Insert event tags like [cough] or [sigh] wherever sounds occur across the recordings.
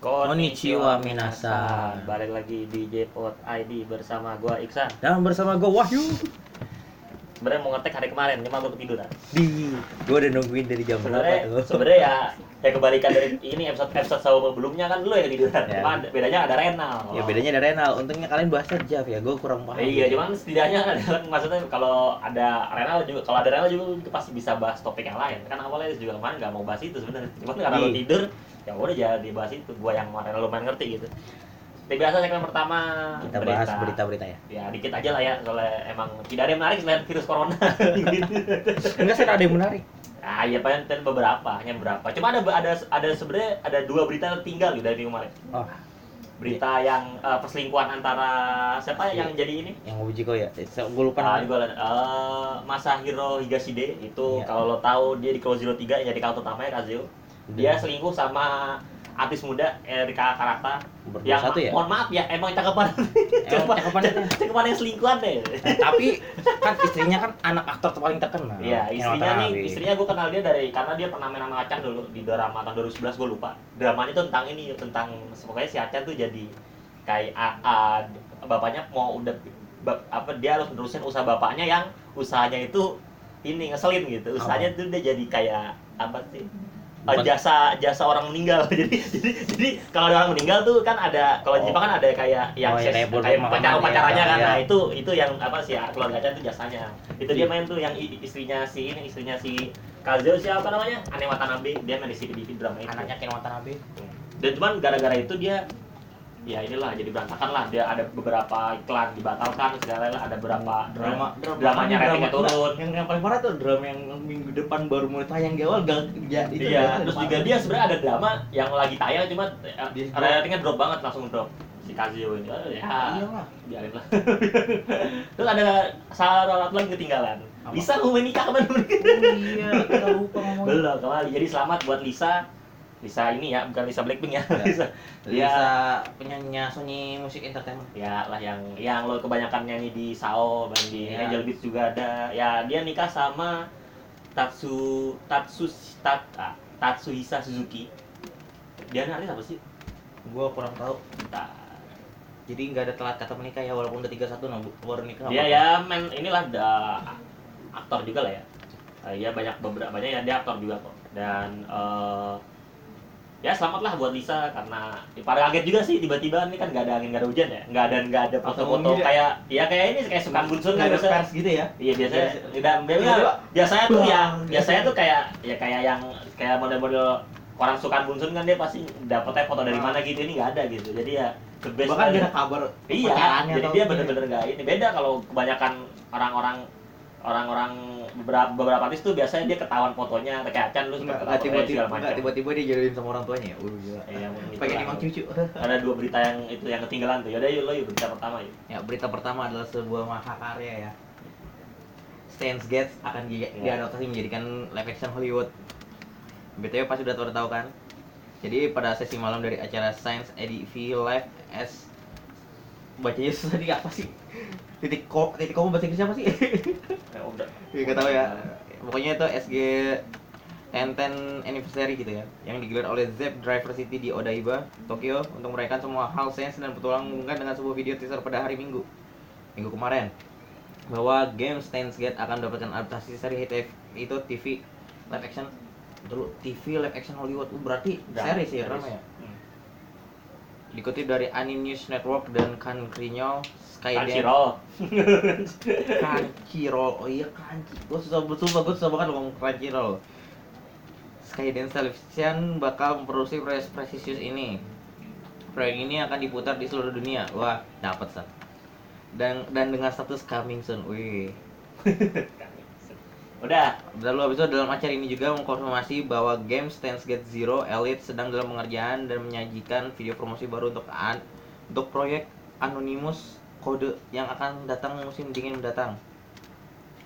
Konnichiwa minasan. Balik lagi di Jpot ID bersama gua Iksan. Dan bersama gue Wahyu Sebenarnya mau ngetek hari kemarin, cuma gua ketiduran. di gue udah nungguin dari jam Sebenarnya berapa tuh sebenarnya ya ya kebalikan dari ini episode episode sebelumnya kan lu yang ketiduran. Ya. Cuma bedanya ada Renal. ya bedanya ada Renal untungnya kalian bahasnya Jav ya gue kurang paham Iya, cuman setidaknya ada [laughs] maksudnya kalau ada Renal juga kalau ada Renal juga pasti bisa bahas topik yang lain. Kan awalnya juga kemarin nggak mau bahas itu sebenarnya. Cuman karena lu Iya. tidur, ya udah jadi bahas itu. Gua yang kemarin lumayan ngerti gitu. Seperti biasa segmen pertama kita bahas berita-berita ya Ya dikit aja lah ya, soalnya emang tidak ada yang menarik selain virus corona. [laughs] enggak sih ada yang menarik ah iya paling beberapa, hanya beberapa. Cuma ada ada ada sebenarnya ada dua berita yang tinggal gitu dari minggu kemarin. oh Berita yang eh, perselingkuhan antara siapa yang jadi ini? yang Ujiko ya gue lupa Ah, namanya uh, Masahiro Higashide itu Iya. kalau lo tahu dia di Close Zero 3 yang jadi karakter utamanya Kazuyo. Dia selingkuh sama artis muda Erika Karata berdua yang satu ya mohon maaf ya emang cakapan [laughs] itu. cakapan yang selingkuhan deh. Nah, tapi kan istrinya kan anak aktor paling terkenal Iya, istrinya nih, istrinya gue kenal dia dari karena dia pernah main sama Acan dulu di drama tahun 2011 gue lupa. Dramanya tuh tentang ini, tentang pokoknya si Acan tuh jadi kayak a- a- bapaknya mau udah ba- apa dia harus nerusin usaha bapaknya yang usahanya itu ini ngeselin gitu. Usahanya tuh dia jadi kayak apa sih? Eh, Bukan- jasa jasa orang meninggal. [laughs] Jadi jadi jadi kalau ada orang meninggal tuh kan ada kalau di Oh. Jepang kan ada kayak yang Oh, ya, ses- kayak pacar ya, pacarannya kan. ya. nah itu itu yang apa sih ya keluarga Acan itu jasanya. Itu dia Iya. main tuh yang istrinya si ini istrinya si Kazuo siapa namanya? Ane Watanabe. Dia main di CDTV drama itu. Anaknya Ken Watanabe. Dan cuman gara-gara itu dia ya inilah jadi berantakan lah dia ada beberapa iklan dibatalkan segala lah ada beberapa drama dramanya ratingnya turun. yang yang paling parah tuh drama yang minggu depan baru mulai tayang di awal gak ya, itu iya drama terus juga dia sebenarnya ada drama yang lagi tayang cuma eh, ratingnya drop banget langsung drop. Si Kazuo ini Oh, ya. Biarin lah. [laughs] Terus ada salah satu lagi ketinggalan. Apa? Lisa mau nikah kapan oh, iya kita lupa ngomongin. Belum kembali. Jadi selamat buat Lisa Lisa ini ya bukan Lisa Blackpink ya. Ya. [laughs] Lisa. Lisa penyanyi Sony Music Entertainment. Ya lah yang yang lo kebanyakan nyanyi di Sao dan di Ya. Angel Beats juga ada. Ya dia nikah sama Tatsu Tatsu Tat, ah, Tatsuhisa Suzuki. Dia artis apa sih? Gua kurang tahu. Nah, jadi nggak ada telat kata menikah ya walaupun udah 31 nah baru nikah dia apa-apa. ya men inilah da, aktor juga lah ya. Ya banyak beberapa banyak ya dia aktor juga kok. Dan eh, ya selamat lah buat Lisa karena ya, pada kaget juga sih tiba-tiba ini kan nggak ada angin nggak ada hujan ya? Nggak ada nggak ada foto-foto Autonomi dia. kayak ya kayak ini kayak sukan bunsun nggak kan ada biasa pers gitu ya? Iya biasanya Biasa. tidak biasanya, Tiba-tiba, biasanya tuh ya biasanya tuh kayak ya kayak yang kayak model-model orang sukan bunsun kan dia pasti dapetnya foto dari Ah. mana gitu ini nggak ada gitu. Jadi ya the best bahkan dia kabar Iya, jadi dia bener-bener nggak ini. Beda kalau kebanyakan orang-orang orang-orang beberapa beberapa artis tuh biasanya dia ketahuan fotonya kayak Acan lu suka ketahuan tiba-tiba segala nggak macam. tiba-tiba dia jodohin sama orang tuanya ya uh gila Iya, gitu pengen emang cucu Ada dua berita yang itu yang ketinggalan tuh. Yaudah yuk lo yuk berita pertama yuk. ya berita pertama adalah sebuah mahakarya ya Steins Gate akan di, Ya. diadaptasi menjadikan live action Hollywood BTW pasti udah pada tahu kan jadi pada sesi malam dari acara Science EDV Live S bacanya susah nih apa sih titik ko titik koma bahasa Inggrisnya apa sih Ya udah. Ya, gak tahu ya. Pokoknya itu SG N10 Anniversary gitu ya Yang digelar oleh Zep Driver City di Odaiba, Tokyo Untuk merayakan semua hal sains dan petualang mengumumkan dengan sebuah video teaser pada hari Minggu Minggu kemarin Bahwa game Steins Gate akan mendapatkan adaptasi seri hit itu TV live action Dulu TV live action Hollywood Uh, Berarti Drama, series ya drama ya Hmm. Dikutip dari Anime News Network dan Kanrinyo Skydance Crunchyroll. [laughs] Crunchyroll, oh iya Crunchy. Gue susah sumpah gue susah banget ngomong Crunchyroll. Skydance Television bakal memproduksi proyek prestisius ini. Proyek ini akan diputar di seluruh dunia. Wah, dapat san. Dan dan dengan status coming soon. Wih. [laughs] Udah. Lalu habis itu dalam acara ini juga mengkonfirmasi bahwa game Steins Gate Zero Elite sedang dalam pengerjaan dan menyajikan video promosi baru untuk an untuk proyek Anonymous kode yang akan datang musim dingin mendatang.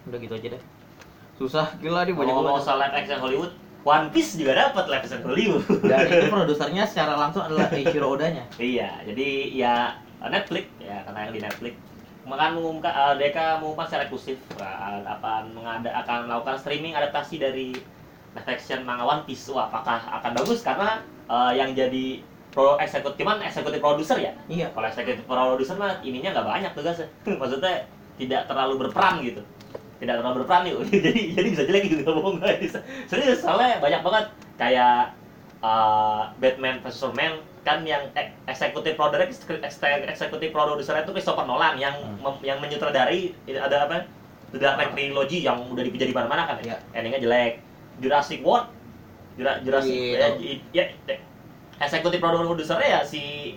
Udah gitu aja deh. Susah gila nih banyak Ngomong soal live action Hollywood, One Piece juga dapat live action Hollywood. Dan [laughs] itu produsernya secara langsung adalah Eiichiro Oda-nya. iya, jadi ya Netflix ya karena yang di Netflix makan mengumumkan uh, mereka mengumumkan secara eksklusif uh, akan mengada akan melakukan streaming adaptasi dari live action manga One Piece. Wah, apakah akan bagus karena uh, yang jadi pro eksekutif cuman eksekutif produser ya? Iya. Kalau eksekutif produser mah ininya nggak banyak tugasnya. [laughs] Maksudnya tidak terlalu berperan gitu. Tidak terlalu berperan yuk. [laughs] Jadi jadi bisa jelek gitu nggak bohong bisa. Serius soalnya banyak banget. Kayak uh, Batman vs Superman kan yang ek- eksekutif produser eksekutif produser itu Christopher Nolan yang Hmm. mem- yang menyutradari ada apa? The Dark Knight Trilogy yang udah dipijak di mana-mana kan Iya. endingnya jelek. Jurassic World Jura, Jurassic Iya. ya, ya, eksekutif produsernya ya si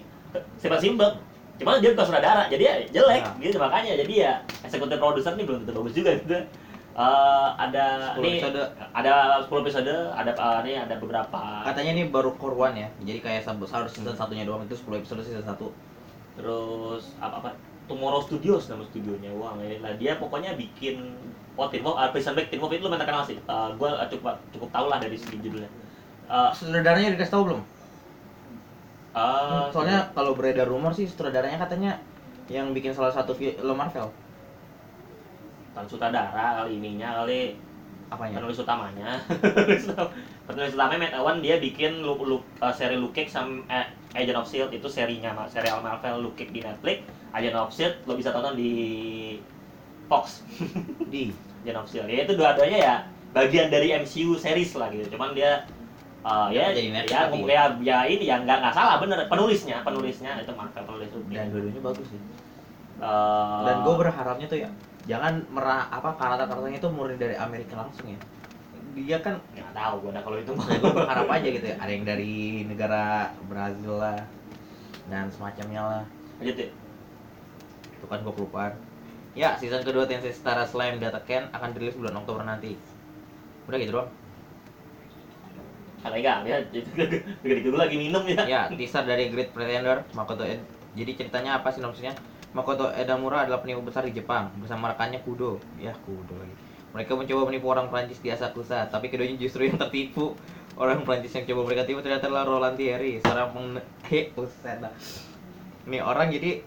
Steven Spielberg cuma dia bukan sutradara jadi ya jelek Ya. gitu. Makanya jadi ya eksekutif produser ini belum tentu bagus juga gitu. Eh, ada 10 nih episode. ada 10 episode ada eh, nih ada beberapa. Katanya ini baru one ya. Jadi kayak harus season satunya doang itu 10 episode season 1 terus apa apa Tomorrow Studios nama studionya. Wah lah dia pokoknya bikin oh Teen Wolf uh, Prison Break Teen Wolf itu lumayan terkenal sih. Eh, gua cukup cukup tahu lah dari segi judulnya. Eh, sutradaranya dikasih tahu belum eh, soalnya kalau beredar rumor sih sutradaranya katanya yang bikin salah satu film Marvel. Bukan sutradara kali ininya kali. Apanya? Penulis utamanya. [laughs] Penulis utamanya Matt Owen dia bikin lu, lu, uh, seri Luke Cage sama eh, Agent of Shield itu serinya serial Marvel Luke Cage di Netflix. Agent of Shield lo bisa tonton di Fox. Di? [laughs] Agent of Shield ya itu dua-duanya ya bagian dari MCU series lah gitu. Cuman dia uh, ya Jadi ya, ya, ya ini ya nggak nggak salah bener. Penulisnya penulisnya itu Marvel penulis dan dua-duanya bagus sih. Eh, dan gue berharapnya tuh ya jangan merah apa karakter karakternya itu murni dari Amerika langsung ya. Dia kan nggak tahu gue dah kalau itu mah. Gue berharap aja gitu ya ada yang dari negara Brazil lah dan semacamnya lah. Lanjut ya itu kan gue kelupaan. Ya season kedua Tensei Star Slime Data Ken akan dirilis bulan Oktober nanti. Udah gitu doang Enggak, [laughs] ya lagi minum ya. ya teaser dari Great Pretender Makoto Ed jadi ceritanya apa sinopsisnya? Makoto Edamura adalah penipu besar di Jepang bersama rekannya Kudo. Ya Kudo lagi. Mereka mencoba menipu orang Prancis di Asakusa tapi keduanya justru yang tertipu. Orang Prancis yang coba mereka tipu ternyata adalah Roland Thierry seorang peng [laughs] nih orang jadi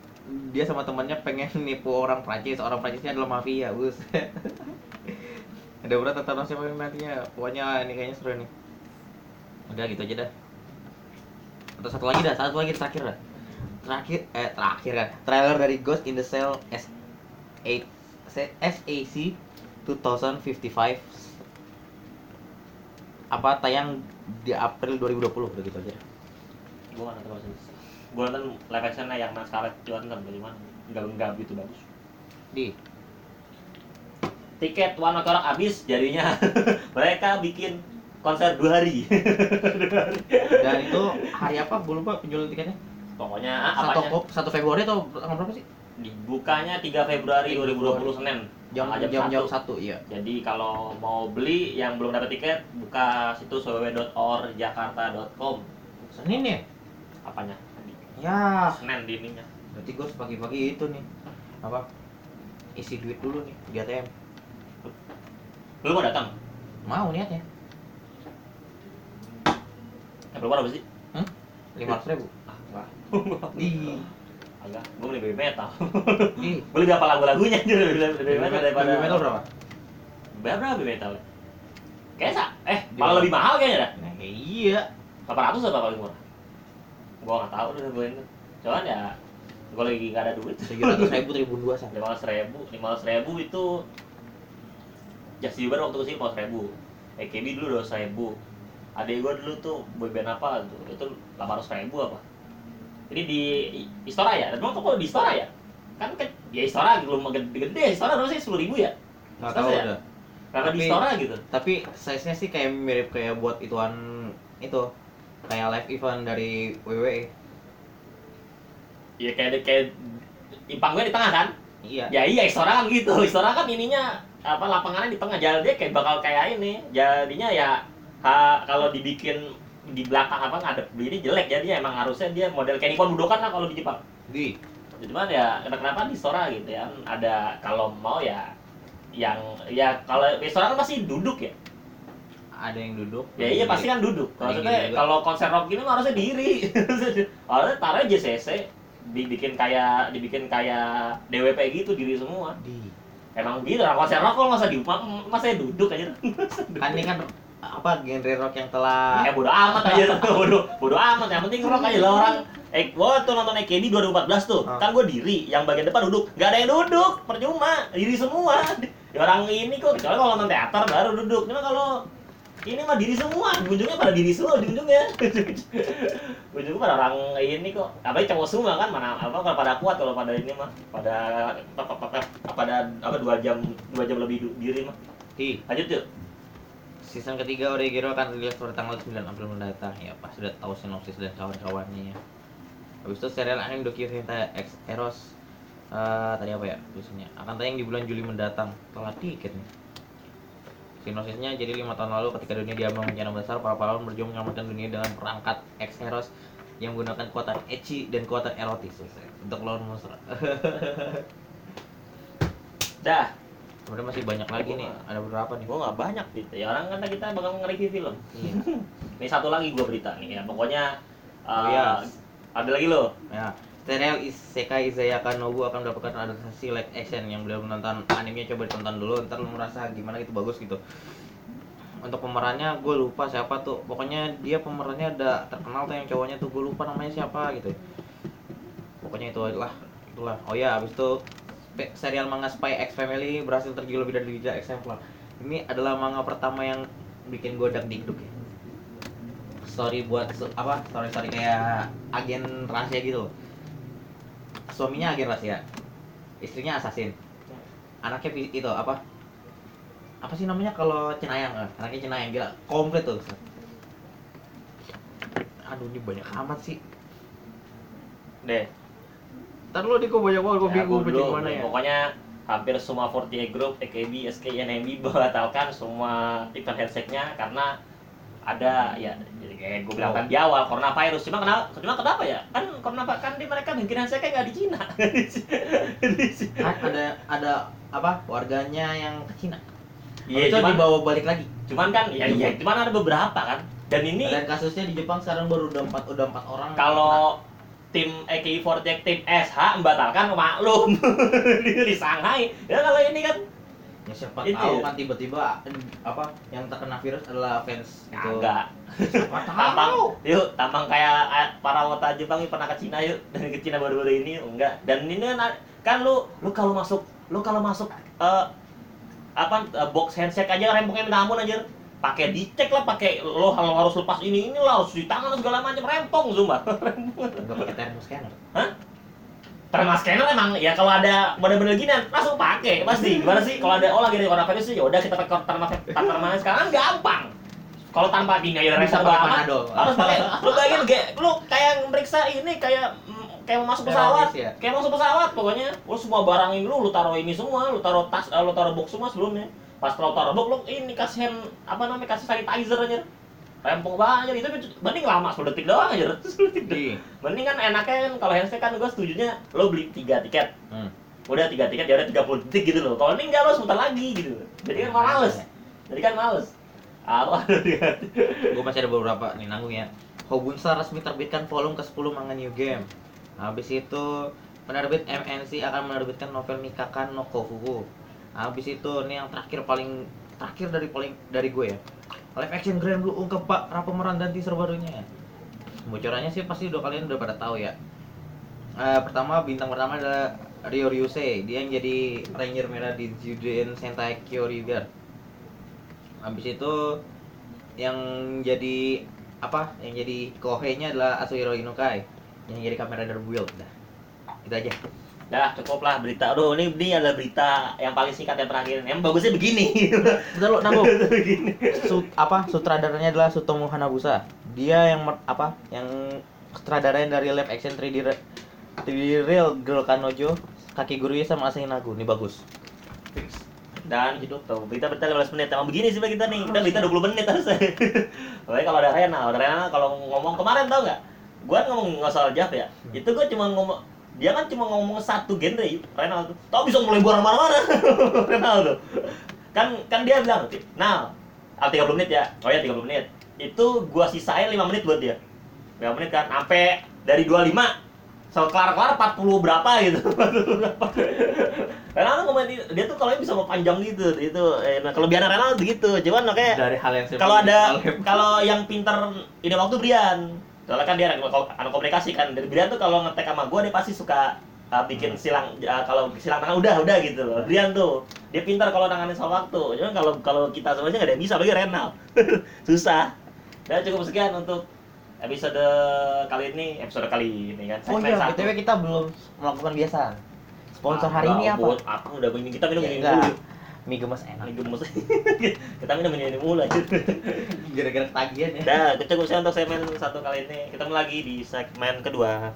dia sama temannya pengen nipu orang Prancis orang Prancisnya adalah mafia buset. [laughs] Ada berat tentang siapa nantinya? Pokoknya ini kayaknya seru nih udah gitu aja dah atau satu lagi dah satu lagi terakhir dah terakhir eh terakhir kan trailer dari Ghost in the Shell S 8 SAC 2055 apa tayang di April 2020 udah gitu aja dah. Gue nggak masih bisa. Gue nonton live actionnya yang Mas Scarlett Johansson bagaimana? Enggak enggak begitu bagus. di Tiket ok orang habis jadinya [laughs] mereka bikin konser dua hari. [laughs] dan itu hari apa gue lupa penjualan tiketnya Pokoknya satu apanya? satu Februari atau tanggal berapa sih Dibukanya 3 Februari 2020 Senin. jam jam jam satu. satu iya Jadi kalau mau beli yang belum dapat tiket buka situs www.orjakarta.com. Senin ya Apanya? ya Senin di ininya. berarti gue pagi-pagi itu nih apa isi duit dulu nih di ATM Lu mau datang? mau niatnya Berapa sih? lima ratus ribu Ah, enggak. [laughs] di Agak, gue beli baby metal. [laughs] Beli berapa lagu-lagunya aja dari baby metal daripada Baby metal berapa berapa baby metal? Kayaknya sa- eh malah lebih mahal kayaknya dah. nah iya 800 apa paling murah? Gua nggak tahu udah gue itu. Cuman ya gue lagi nggak ada duit. tujuh ratus ribu ribu dua sama lima ratus ribu lima ratus ribu itu Justin Bieber waktu ke sini lima ratus ribu AKB dulu dua ribu adik gue dulu tuh boyband apa tuh itu delapan ratus ribu apa. Ini di Istora ya? Emang kok di Istora ya? Kan kan ya Istora belum gede-gede. Istora berapa sih? Sepuluh ribu ya? Nggak tahu ya? udah. Karena di Tapi- Istora gitu. tapi size nya sih kayak mirip kayak buat ituan itu. Kayak live event dari. WWE ya kayak kayak impang gue di tengah kan? Iya. Ya iya Istora kan gitu. Istora kan ininya apa lapangannya di tengah. Jalan dia kayak bakal kayak ini. Jadinya ya ha, kalau dibikin di belakang apa ngadep ini jelek jadinya emang harusnya dia model kayak Nippon Budokan lah kalau di Jepang. Di. Cuman ya kenapa di Istora gitu ya ada kalau mau ya yang ya kalau di Istora kan pasti duduk ya. Ada yang duduk. Ya iya pasti kan duduk. Maksudnya kalau konser rock gini mah harusnya diri. [laughs] Harusnya taruh JCC dibikin kayak dibikin kayak DWP gitu diri semua. Di. Emang gitu lah konser rock kalau masa di masa duduk aja. [laughs] kan ini kan apa genre rock yang telah Eh bodo amat aja [laughs] bodo bodo amat yang penting rock aja lah orang Eh, gua tuh nonton AKB 2014 tuh, Ah. kan gua diri, yang bagian depan duduk, nggak ada yang duduk, percuma, diri semua. [laughs] Ya orang ini kok, kecuali kalau nonton teater baru duduk, cuma kalau ini mah diri semua, ujungnya pada diri semua ujung-ujungnya. [laughs] ujungnya pada orang ini kok, apalagi cowok semua kan, mana apa kalau pada kuat kalau pada ini mah, pada pada apa dua jam dua jam lebih diri mah. di Lanjut yuk. Season ketiga Oregiro akan rilis pada tanggal 9 April mendatang. Ya pas sudah tahu sinopsis dan kawan-kawannya ya. Habis itu serial anime docu Hentai X Eros eh, tadi apa ya tulisannya? Akan tayang di bulan Juli mendatang. Telat tiket nih. Sinopsisnya jadi lima tahun lalu ketika dunia diambang bencana besar para pahlawan berjuang menyelamatkan dunia dengan perangkat X Eros yang menggunakan kekuatan ecchi dan kekuatan erotis. Untuk lawan monster. [laughs] Dah, Kemudian masih banyak lagi nih, ada beberapa nih. gua nggak banyak gitu. Ya orang kan kita bakal nge-review film. Iya. Nih satu lagi gua berita nih ya. Pokoknya uh, Oh, iya. ada lagi lo. Ya, serial Isekai Izayaka Nobu akan mendapatkan adaptasi live action yang belum menonton animenya coba ditonton dulu ntar lu merasa gimana gitu bagus gitu untuk pemerannya gue lupa siapa tuh pokoknya dia pemerannya ada terkenal tuh yang cowoknya tuh gue lupa namanya siapa gitu pokoknya itu lah itulah oh ya abis itu serial manga Spy X Family berhasil terjual lebih dari 3 eksemplar. Ini adalah manga pertama yang bikin gue dak dikduk ya story buat apa? Story story kayak agen rahasia gitu suaminya agen rahasia istrinya assassin. Anaknya itu apa? Apa sih namanya kalau cenayang? Eh, anaknya cenayang gila komplit tuh. Aduh ini banyak amat sih. Deh. Ntar lu di kok banyak banget gue Ya, bingung dulu, gimana ya. Pokoknya hampir semua 48 group, AKB, SK, NMB membatalkan [laughs] semua event handshake-nya karena ada ya jadi kayak gue bilang kan di awal coronavirus. Cuma kenapa cuma kenapa ya? Kan kenapa kan di mereka bikin handshake nggak di Cina. [laughs] Kan ada ada apa warganya yang ke Cina. Iya itu dibawa balik lagi. cuman kan ya iya cuman ada beberapa kan. Dan ini dan kasusnya di Jepang sekarang baru udah empat udah empat orang. Kalau tim AKB48 tim SH membatalkan maklum. [laughs] Di, Shanghai ya kalau ini kan. Ya siapa Itu tahu ya. kan tiba-tiba apa yang terkena virus adalah fans itu siapa [laughs] tampang yuk tampang kayak eh, para wota Jepang yang pernah ke Cina yuk. Dan [laughs] ke Cina baru-baru ini enggak. Dan ini kan, kan lu lu kalau masuk lu kalau masuk eh, apa eh, box handshake aja rempongnya minta ampun aja pakai dicek lah pakai lo kalau harus lepas ini ini lah harus di tangan segala macam. Rempong zumba nggak pakai thermal scanner Thermal scanner emang ya kalau ada bener-bener gini langsung pakai pasti. Gimana sih? Kalau ada oh lagi ada coronavirus sih? Ya udah kita pakai thermal thermal sekarang gampang. Kalau tanpa gini ya repot pakai banget. Harus pakai. Lu bayangin kayak lu kayak meriksa ini kayak mm, kayak mau masuk pesawat. ya? kayak mau masuk pesawat pokoknya. Lu semua barang ini lu lu taruh ini semua lu taruh tas eh, lu taruh box semua sebelumnya pas taruh box lu ini kasih hand apa namanya kasih sanitizer aja rempong banget itu mending lama 10 detik doang aja [laughs] 10 detik doang. di mending kan enaknya kan kalau handshake kan gue setujunya lo beli tiga tiket. Hmm. udah tiga tiket ya udah 30 detik gitu loh. Kalau ini enggak lo sebentar lagi gitu. Jadi kan males. Jadi kan males. Apa? [laughs] Gue masih ada beberapa nih nanggung ya. Hobunsa resmi terbitkan volume ke-10 manga New Game. Habis itu penerbit MNC akan menerbitkan novel Mikakan no Kofuku habis itu ini yang terakhir paling terakhir dari paling dari gue ya. Live action Grand Blue ungkap pak. Para pemeran dan teaser barunya bocorannya sih pasti udah kalian udah pada tahu ya. Eh, pertama bintang pertama adalah Ryo Ryusei dia yang jadi ranger merah di Juden Sentai Kyoryuger habis itu yang jadi apa? Yang jadi kohenya adalah Asuhiro Inukai yang jadi kamera build dah. Itu aja Dah cukup lah berita. Aduh ini ini adalah berita yang paling singkat yang terakhir. Yang bagusnya begini. [laughs] Bentar lo nanggung [laughs] begini. Su- apa sutradaranya adalah Sutomo Hanabusa dia yang apa yang sutradaranya dari live action 3D re- 3D Real Girl Kanojo Kaki Guruya sama Asahi Nagu ini bagus Dan tuh berita-berita 15 menit. Emang begini sih kita nih. Kita berita 20 menit harusnya. [laughs] Pokoknya kalau ada Rena, ada Rena kalau ngomong kemarin tau nggak? Gua ngomong nggak soal Jav ya. Itu gua cuma ngomong dia kan cuma ngomong satu genre Renal tuh. Tau bisa mulai buang mana-mana. [laughs] Renal tuh. Kan kan dia bilang, "Nah, ah, 30 menit ya." Oh ya 30 menit. Itu gua sisain 5 menit buat dia. 5 menit kan sampai dari 25 so kelar kelar 40 berapa gitu [laughs] 40 berapa Renaldo komen di- dia tuh kalau bisa mau panjang gitu itu eh, nah, kelebihan Renaldo begitu cuman makanya dari hal yang kalau ada kalau yang pinter ide waktu Brian soalnya kan dia anak, anak komunikasi kan. Dari Brian tuh kalau ngetek sama gue dia pasti suka uh, bikin silang uh, kalau silang tangan udah udah gitu loh. Brian tuh dia pintar kalau nanganin soal waktu. Cuman kalau kalau kita semuanya nggak ada yang bisa bagi Renal. [laughs] Susah. Dan cukup sekian untuk episode kali ini episode kali ini kan. Oh iya btw kita belum melakukan biasa. Sponsor Ah, hari ini apa? buat apa udah minum kita minum Ya, ini dulu mie gemes enak ini gemes [laughs] kita minum ini mulu aja gara-gara ketagihan ya Dah, cukup saya untuk segmen satu kali ini. Ketemu lagi di segmen kedua.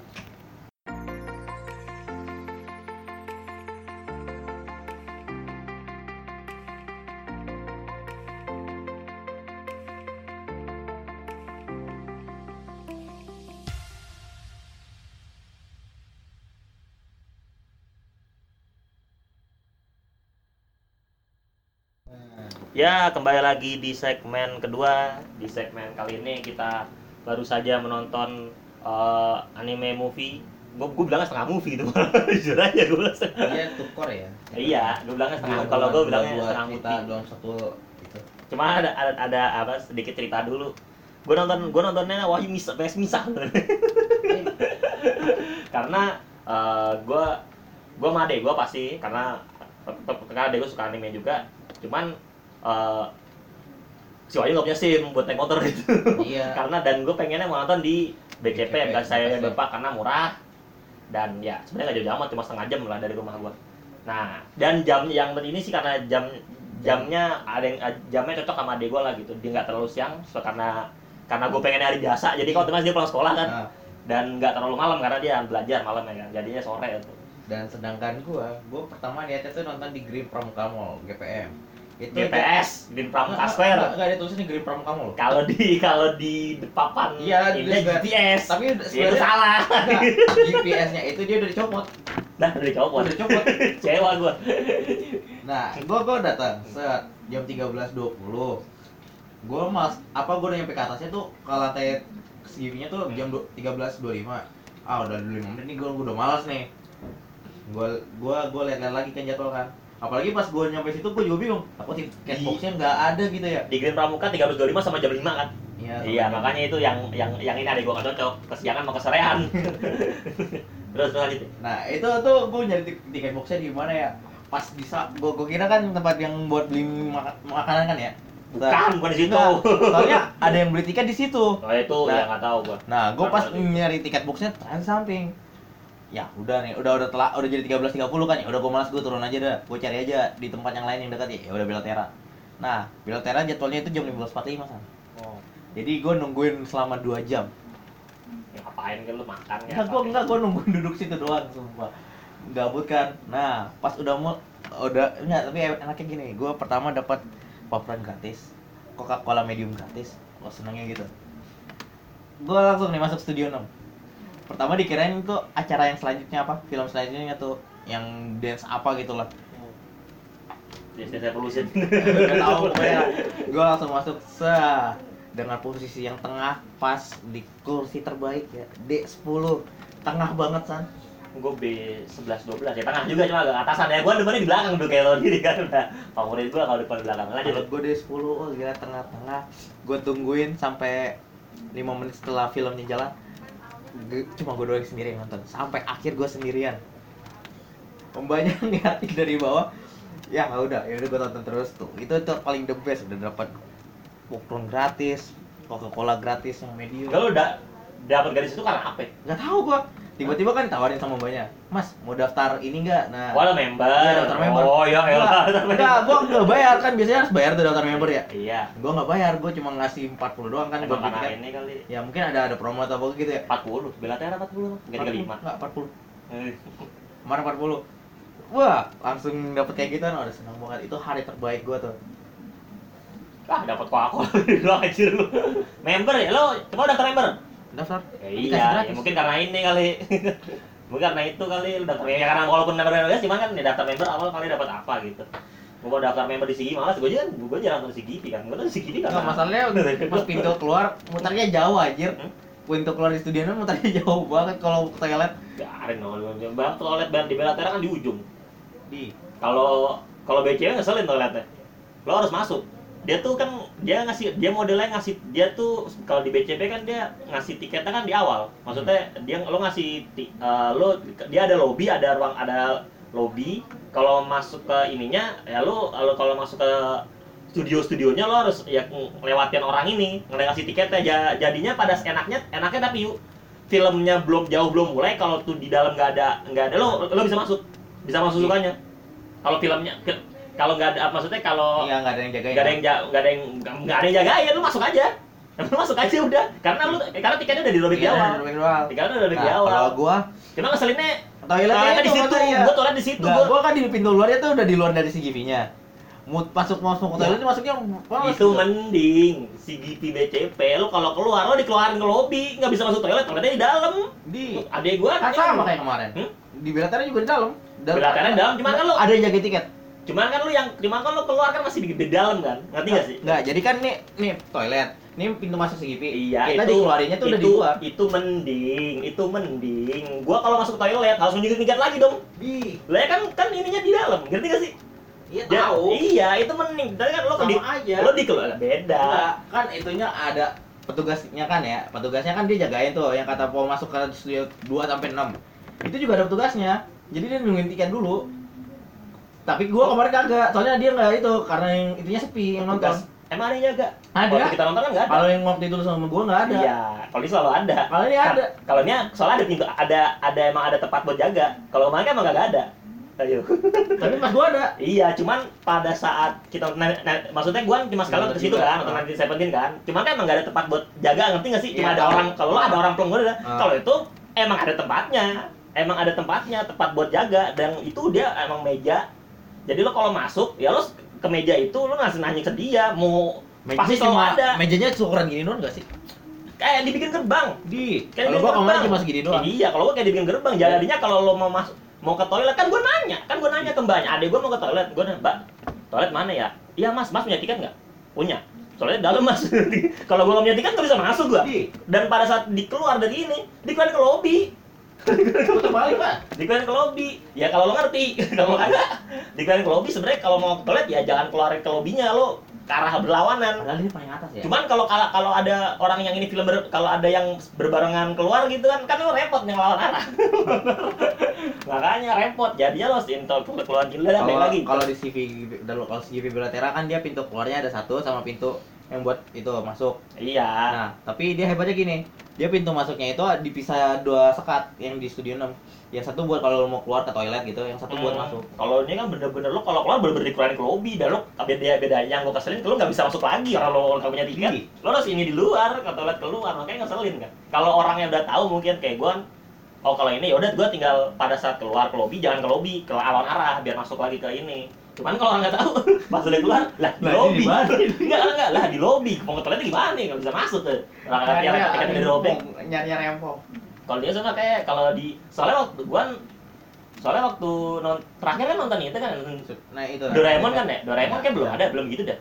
Ya, kembali lagi di segmen kedua. Di segmen kali ini kita baru saja menonton eh, anime movie. Gue gue bilangnya setengah movie gitu. [laughs] Jujur aja gue bilang setengah. dia tukor ya Iya, gue bilangnya setengah. Kalau gue bilangnya setengah movie. dalam satu gitu Cuma ada, ada ada apa sedikit cerita dulu. Gue nonton gue nontonnya Wahyu Misa, PS Misa. [laughs] karena eh, gue gue sama adek gue pasti karena karena adek gue suka anime juga. Cuman eh, si Wahyu nggak punya SIM buat naik motor gitu. iya. [laughs] Karena dan gue pengennya mau nonton di BCP, BCP, saya BCP. Bapak karena murah. Dan ya sebenarnya nggak jauh-jauh amat cuma setengah jam lah dari rumah gue nah dan jam yang ini sih karena jam jamnya ada yang jamnya cocok sama adik gue lah gitu. Dia nggak terlalu siang so, karena karena gue pengennya hari biasa. Jadi kalau otomatis dia pulang sekolah kan. Nah, dan nggak terlalu malam karena dia belajar malam ya kan. Jadinya sore itu. Dan sedangkan gua gua pertama niatnya tuh nonton di Green Pramuka Mall GPM itu GPS Green Nggak, Square nggak, ada tulisan di Green Pramuka Mall kalau di kalau di papan Iya, di ini. GPS tapi itu salah. GPS-nya [laughs] itu dia udah dicopot. Nah dari cowok udah dicopot. [laughs] Cewa gue nah gua gua datang set jam 13.20 gua mas apa gua udah nyampe ke atasnya tuh ke lantai segininya tuh jam du- 13.25 ah udah 5 menit nih gua, gua udah malas nih. Gua gua gua liat-liat lagi kan jadwal kan apalagi pas gua nyampe situ gua juga bingung takut tiket Di- boxnya nggak ada gitu ya di Green Pramuka 13.25 sama jam 5 kan iya iya makanya itu yang yang yang ini ada gue gak cocok kesiangan mau keserean [laughs] terus terus lanjut Nah itu tuh gue nyari tik- tiket boxnya di mana ya? Pas bisa, gue gue kira kan tempat yang buat beli maka- makanan kan ya? bukan bukan di situ soalnya ada yang beli tiket di situ. oh itu Nah. ya nggak tahu gue Nah, gue pas nyari tiket boxnya di samping. Ya udah nih, udah udah telah, udah jadi 13.30 kan ya. Udah gue malas gue turun aja dah. Gue cari aja di tempat yang lain yang dekat ya. Ya udah Beltera. Nah, Beltera jadwalnya itu jam 15.45 san. oh. Jadi gue nungguin selama 2 jam. ya, ngapain kan lu makan ya Enggak, gue enggak, gue nungguin duduk situ doang, sumpah. Gabut kan. Nah, pas udah mau udah enggak, tapi enaknya gini, gue pertama dapat popcorn gratis, Coca-Cola medium gratis. Gue senengnya gitu. Gue langsung nih masuk studio 6. Pertama dikirain itu acara yang selanjutnya apa? Film selanjutnya tuh yang dance apa gitu lah. Dance Revolution. Gak tahu pokoknya. Gue langsung masuk se dengan posisi yang tengah pas di kursi terbaik ya. D10 tengah banget san. Gue B 11 12 ya tengah juga cuma agak atasan ya. Gue depannya di belakang tuh kayak lo diri kan. Udah favorit gue kalau depan di belakang lanjut Kalau gue D10, oh gila tengah-tengah. Gue tungguin sampai 5 menit setelah filmnya jalan Cuma gue doang sendiri yang nonton. Sampai akhir gue sendirian. Mbaknya ngeliatin [laughs] dari bawah. Ya udah, ya udah gue tonton terus tuh. Itu tuh paling the best, udah dapat popcorn gratis Coca-Cola gratis yang medium. Kalau udah dapat garis itu karena apa ya? Gak tahu gua Tiba-tiba kan tawarin sama mbaknya Mas, mau daftar ini nggak? Nah Wah, lo member. Iya, daftar member. Oh, iya, iya. Enggak, enggak, [laughs] gua nggak bayar kan biasanya harus bayar tuh daftar member ya. Iya. Gua nggak bayar, gua cuma ngasih 40 doang kan Emang karena tiket. ini kali Ya mungkin ada ada promo atau apa gitu ya. 40, Belatera 40, enggak 35. Enggak, 40. Eh, Kemarin 40. Wah, langsung dapet kayak gitu kan, udah seneng banget. Itu hari terbaik gua tuh. Ah, dapat Coca-Cola [laughs] doang anjir lu. Member ya lo, coba daftar member. Daftar. Ya, Dikasih iya, ya mungkin karena ini kali. [laughs] mungkin karena itu kali lu daftar ya karena walaupun member member cuman kan ya daftar member awal kali dapat apa gitu. Mau daftar member di Sigi malas, gua aja gua jarang nonton Sigi kan. Gua nonton Sigi kan. Enggak, masalahnya [laughs] pas pintu keluar mutarnya jauh anjir. Hmm? pintu keluar di studio mau [laughs] tadi jauh banget kalau ke toilet Garing dong, bang toilet bang di Belatera kan di ujung. di Kalau kalau BCW ngeselin toiletnya. Lo harus masuk. Dia tuh kan dia ngasih dia modelnya ngasih dia tuh kalau di BCP kan dia ngasih tiketnya kan di awal. Maksudnya dia lo ngasih eh, lo dia ada lobby, ada ruang ada lobby. Kalau masuk ke ininya ya lo lo kalau masuk ke studio-studionya lo harus ya ngelewatin orang ini, ngasih tiketnya Ja- jadinya pada enaknya enaknya tapi yuk filmnya belum jauh belum mulai kalau tuh di dalam nggak ada nggak ada lo lo bisa masuk bisa masuk sukanya kalau filmnya kalau nggak ada maksudnya kalau iya nggak ada yang jagain nggak ada yang ja- nggak ada yang nggak ada yang jagain lu masuk aja. Lu masuk aja udah. Karena lu karena tiketnya udah di lobby di Iya, awal. tiketnya udah di Nah, awal. kalau gua cuma ngeselinnya toiletnya di itu situ. makanya. gua toilet di situ Nggak, gua gua kan di pintu luarnya tuh udah di luar dari CGV-nya. Mut masuk masuk ke toilet itu masuknya itu mending. Si GP BCP lu kalau keluar lo dikeluarin ke lobby. Nggak bisa masuk toilet toiletnya di dalam. Di. Adek gua kan sama kayak kemarin. Hmm? Di Belatera juga di dalam. Di dalam, cuman kan lu- ada yang jaga tiket. Cuman kan lu yang cuman kan lu keluar kan masih di, di dalam kan ngerti gak sih Enggak, jadi kan nih nih toilet. Nih pintu masuk CGV. Iya, Kita itu dikeluarinnya tuh udah di itu- luar. Itu mending, itu mending. Gua kalau masuk toilet harus mikir-mikir lagi dong. Di. Lah ya kan kan ininya di dalam, ngerti gak sih? Iya Ya, tahu. Iya, itu mending. Tapi kan lo Sama di aja. lo di keluar beda. Enggak, kan itunya ada petugasnya kan ya. Petugasnya kan dia jagain tuh yang kata mau masuk ke studio 2 sampai 6. Itu juga ada petugasnya. Jadi dia nungguin tiket dulu. Tapi gua kemarin kagak, soalnya dia nggak itu karena yang itunya sepi yang nonton. Emang ada yang jaga? Ada. Waktu kita nonton kan nggak ada. Kalau yang waktu itu sama gua nggak ada. Iya, kalau ini selalu ada. Kalau ini ada. Kalau ini soalnya ada pintu, ada ada emang ada tempat buat jaga. Kalau kemarin kan emang nggak ada. Ayo. [laughs] Tapi pas gua ada. Iya, cuman pada saat kita nah, nah, maksudnya gua cuma sekali ke situ kan, nonton nanti Seventeen kan. Cuman kan emang gak ada tempat buat jaga, ngerti gak sih? Cuma Iya, ada tahu. orang kalau ada orang pelong gua ada. Ah. Kalau itu emang ada tempatnya. Emang ada tempatnya, tempat buat jaga dan itu dia emang meja. Jadi lo kalau masuk, ya lo ke meja itu lo ngasih nanya ke dia mau pasti selalu cuma- ada. Mejanya ukuran gini doang nggak sih? Kayak dibikin gerbang. Di. Kayak Kalau gua kemarin cuma segini doang. Iya, kalau gua kayak dibikin gerbang. Jadinya kalau lo mau masuk mau ke toilet kan gua nanya, kan gua nanya ke mbaknya, adek gua mau ke toilet, gua nanya, "Mbak, toilet mana ya?" "Iya, Mas, Mas punya tiket nggak?" "Punya." Soalnya dalam Mas. [laughs] kalau gua nggak punya tiket nggak bisa masuk gua. Di. Dan pada saat dikeluar dari ini, dikeluarin ke lobby. Putar balik, Pak. Dikeluarin ke lobby. Ya kalau lo ngerti, [laughs] kalau kagak dikeluarin ke lobby sebenarnya kalau mau ke toilet ya jangan keluarin ke lobbynya lo ke arah berlawanan. Padahal ini paling atas ya. Cuman kalau kalau kalau ada orang yang ini film ber- kalau ada yang berbarengan keluar gitu kan kan lo repot yang lawan arah. [laughs] Makanya repot. Jadinya lo intol keluar gila dan balik kalau lagi. kalau di CV kalau CV Bilatera kan dia pintu keluarnya ada satu sama pintu yang buat itu masuk. Iya. Nah, tapi dia hebatnya gini. Dia pintu masuknya itu dipisah dua sekat yang di studio 6. Yang satu buat kalau lo mau keluar ke toilet gitu, yang satu buat Hmm, masuk. Kalau ini kan bener-bener lo kalau keluar bener-bener dikeluarin ke lobby dan lo beda beda yang lo keselin lo nggak bisa masuk lagi orang lo nggak punya tiket. Ih. Lo harus ini di luar ke toilet keluar makanya ngeselin kan. Kalau orang yang udah tahu mungkin kayak gue Oh kalau ini yaudah gue tinggal pada saat keluar ke lobby jangan ke lobby ke lawan arah biar masuk lagi ke ini. Cuman kalau orang nggak tahu [laughs] pas udah keluar lah di lobby. Enggak [laughs] enggak lah di lobby. Mau ke toilet gimana nih nggak bisa masuk tuh. Orang nggak Nyari- tiket dari lobby. nyari nyari rempong. Kalau dia sama kayak kalau di soalnya waktu gua soalnya waktu non, terakhir kan nonton itu kan Nah, itu. Doraemon kan ya Doraemon kan belum ada belum gitu dah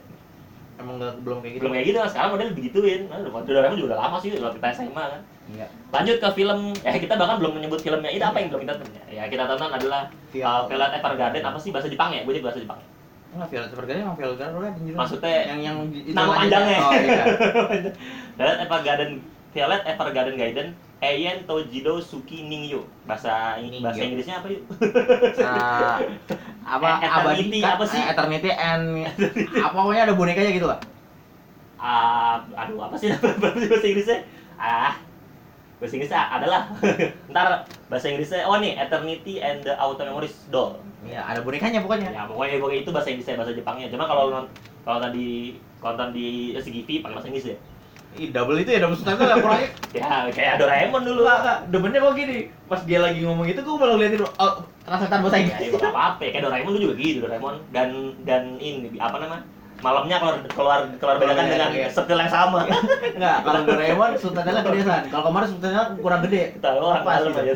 Emang nggak belum kayak gitu. belum kayak gitu kan sekarang model digituin nah, Doraemon juga udah lama sih udah kita SMA kan Iya. lanjut ke film eh kita bahkan belum menyebut filmnya itu apa yang belum kita tonton ya kita tonton adalah Film. uh, Violet Evergarden apa sih bahasa Jepang ya gue juga bahasa Jepang Enggak, Violet Evergarden emang Violet Evergarden. Maksudnya, yang yang itu nama panjangnya. Oh iya. [laughs] Violet Evergarden Violet Evergarden Gaiden Eien Tojido Suki Ningyo bahasa Ningyo. bahasa Inggrisnya apa yuk Nah, apa [laughs] Eternity, abadi apa sih? Eh, Eternity and [laughs] apa pokoknya ada bonekanya gitu lah. Ah, aduh apa sih [laughs] bahasa Inggrisnya? Ah, bahasa Inggrisnya adalah ntar bahasa Inggrisnya oh nih Eternity and the Auto Memories Doll. Iya, ada bonekanya pokoknya. Ya pokoknya pokoknya itu bahasa Inggrisnya bahasa Jepangnya. Cuma kalau kalau tadi konten di SGV pakai bahasa Inggris ya. Double itu ya, double subtitle ya kurangnya. [laughs] Ya kayak Doraemon dulu. Enggak. Demennya kok gini. Pas dia lagi ngomong itu gua malah ngeliatin oh, translator bahasa Ya, Inggris. itu nggak apa-apa. Kayak Doraemon dulu juga gitu Doraemon dan dan ini apa nama? Malamnya keluar keluar keluar bedakan dengan iya. setel yang sama. [laughs] Enggak, kalau [laughs] Doraemon subtitlenya gedean. Kalau kemarin subtitlenya kurang gede. Ketawa orang Pas dalam gitu. aja.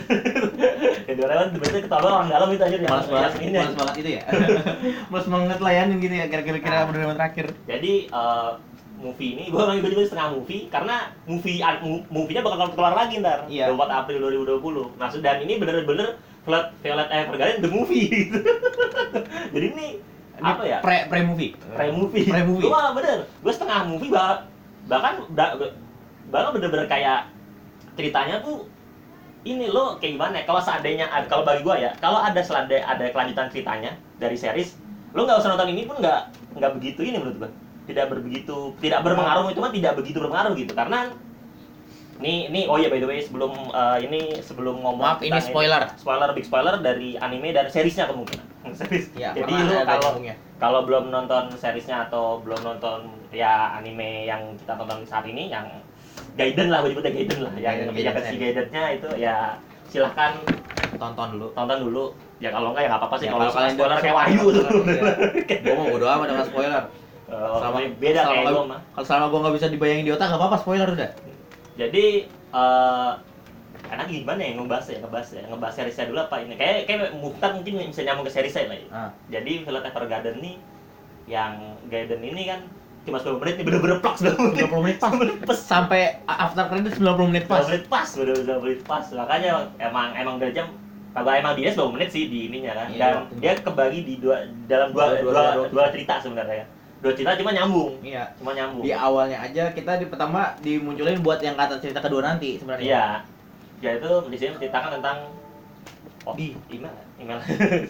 Ya Doraemon biasanya ketawa orang dalam itu aja Males banget, ini. males banget itu ya. Males banget layanin gitu ya, kira-kira kira Nah. Doraemon terakhir. Jadi eh, movie ini gue lagi juga setengah movie karena movie movie-nya bakal keluar lagi ntar Iya. 24 April 2020 maksud dan ini bener-bener Violet Violet Evergarden the movie gitu. [laughs] jadi ini apa ya Pre pre movie. pre movie Pre movie. gue malah bener gue setengah movie bah bahkan bahkan bener-bener kayak ceritanya tuh ini lo kayak gimana ya kalau seandainya kalau bagi gue ya kalau ada selada ada kelanjutan ceritanya dari series lo nggak usah nonton ini pun nggak nggak begitu ini menurut gue tidak berbegitu tidak berpengaruh itu mah tidak begitu berpengaruh gitu karena ini ini oh ya by the way sebelum eh, ini sebelum ngomong Maaf, ini spoiler. spoiler big spoiler dari anime dan seriesnya kemungkinan [laughs] series Ya, jadi ada kalau kalau belum nonton seriesnya atau belum nonton ya anime yang kita tonton saat ini yang Gaiden lah, gue nyebutnya Gaiden lah, yang Gaiden, series. Gaidennya itu ya silahkan tonton dulu. tonton dulu. Ya kalau enggak ya nggak apa-apa sih Ya, kalau kalau kalian spoiler kayak Wahyu tuh. Iya. [laughs] Gua mau bodo amat dengan spoiler. Eh, Selama beda selama kayak gue mah. Kalau selama gua nggak bisa dibayangin di otak nggak apa-apa spoiler udah. Jadi eh karena gimana ya ngebahas ya ngebahas ya ngebahas seriesnya dulu apa ini kayak kayak Mukhtar mungkin bisa nyambung ke seriesnya lah ya. Ah. Jadi Violet Evergarden nih yang Gaiden ini kan cuma 10 menit nih bener-bener plak 10 menit 90 menit pas. pas Sampai after credit 90 menit pas. 10 menit pas bener-bener 10 menit pas makanya emang emang udah jam kalau emang dia 10 menit sih di ininya kan Iya, dan dia kebagi di dua dalam dua Dua- dua, dua- dua, dua- cerita sebenarnya dua cerita cuma nyambung Iya. cuma nyambung Di awalnya aja kita di pertama dimunculin buat yang kata cerita kedua nanti sebenarnya. iya ya itu di sini menceritakan tentang oh Di. email email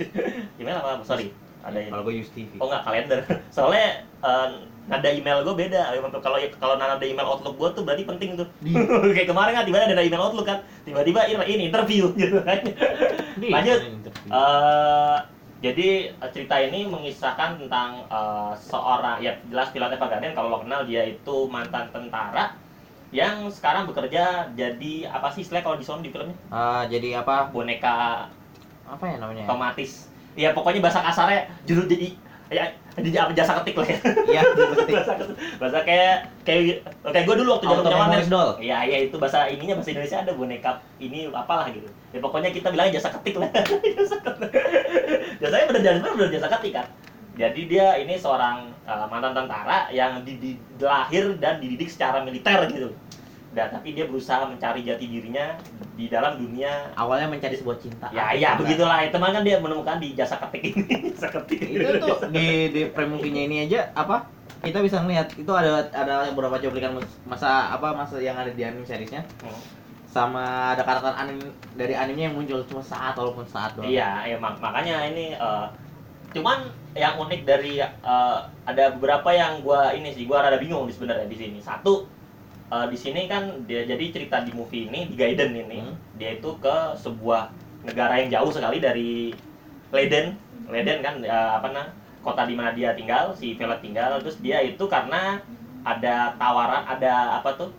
[laughs] email apa sorry ada Kalau gue use TV. Oh nggak kalender. [laughs] Soalnya eh, nada email gue beda. Kalau kalau nada email Outlook gue tuh berarti penting tuh. Di. [laughs] Kayak kemarin kan tiba-tiba ada email Outlook kan. Tiba-tiba ini, ini interview gitu kan. Lanjut. Interview. Jadi eh, cerita ini mengisahkan tentang eh, seorang ya jelas Violet Evergarden kalau lo kenal dia itu mantan tentara yang sekarang bekerja jadi apa sih istilah kalau di sound di filmnya Ah, jadi apa? boneka Apa ya namanya? otomatis ya pokoknya bahasa kasarnya judul jadi ya jadi apa jasa ketik lah ya. Iya, [laughs] ketik. bahasa bahasa kayak kayak kayak gue dulu waktu zaman zaman doll. iya iya itu bahasa ininya bahasa Indonesia ada boneka ini apalah gitu. Ya pokoknya kita bilangnya jasa ketik lah. [laughs] Jasa ketik. Jasanya bener jasa bener jasa ketik kan jadi dia ini seorang uh, mantan tentara yang di, di- lahir dan dididik secara militer gitu dan tapi dia berusaha mencari jati dirinya di dalam dunia Awalnya mencari sebuah cinta. ya ya begitulah itu mah kan dia menemukan di jasa ketik ini [laughs] jasa ketik Itu tuh di di pre-movie-nya ini aja apa? Kita bisa ngeliat itu ada ada beberapa cuplikan masa apa masa yang ada di anime seriesnya Hmm. sama ada karakter anime dari animenya yang muncul cuma saat walaupun saat doang. Iya, ya mak- makanya ini eh, cuman yang unik dari eh, ada beberapa yang gua ini sih gua rada bingung sebenarnya di sini. Satu eh, di sini kan dia jadi cerita di movie ini di Gaiden ini Hmm. dia itu ke sebuah negara yang jauh sekali dari Leiden. Leiden kan eh, apa nah kota di mana dia tinggal, si Violet tinggal. Terus dia itu karena ada tawaran, ada apa tuh?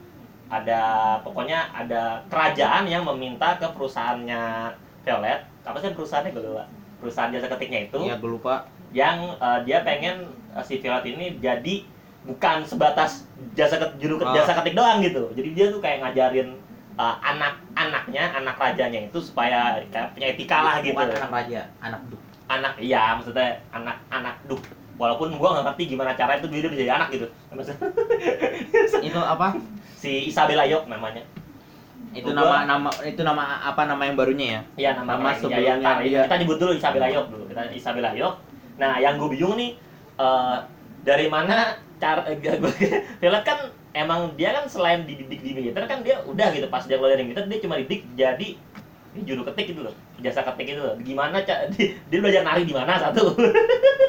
Ada pokoknya ada kerajaan yang meminta ke perusahaannya Violet. Apa sih perusahaannya gue lupa. Perusahaan jasa ketiknya itu Iya, gue lupa. yang eh, dia pengen eh, si Violet ini jadi bukan sebatas jasa ket, juru ket- Ah. jasa ketik doang gitu. Jadi dia tuh kayak ngajarin eh, anak-anaknya, anak rajanya itu supaya kayak punya etika lah gitu. Bukan anak raja, anak duk. Anak iya maksudnya anak-anak duh. Walaupun gua nggak ngerti gimana cara itu dia bisa jadi anak gitu. Maksudnya, [laughs] Itu apa? si Isabella Yok namanya. Itu nama nama itu nama apa nama yang barunya ya? Iya nama, Nama sebelumnya ya, dia- kita nyebut dulu Isabella Yok dulu. Kita Isabella Yok. Nah, yang gue bingung nih eh, dari mana cara eh, Violet kan emang dia kan selain dididik di militer kan dia udah gitu pas dia keluar dari militer dia cuma didik jadi ini juru ketik gitu loh jasa ketik itu loh. Gimana ca- dia, [laughs] dia belajar nari di mana satu? [laughs]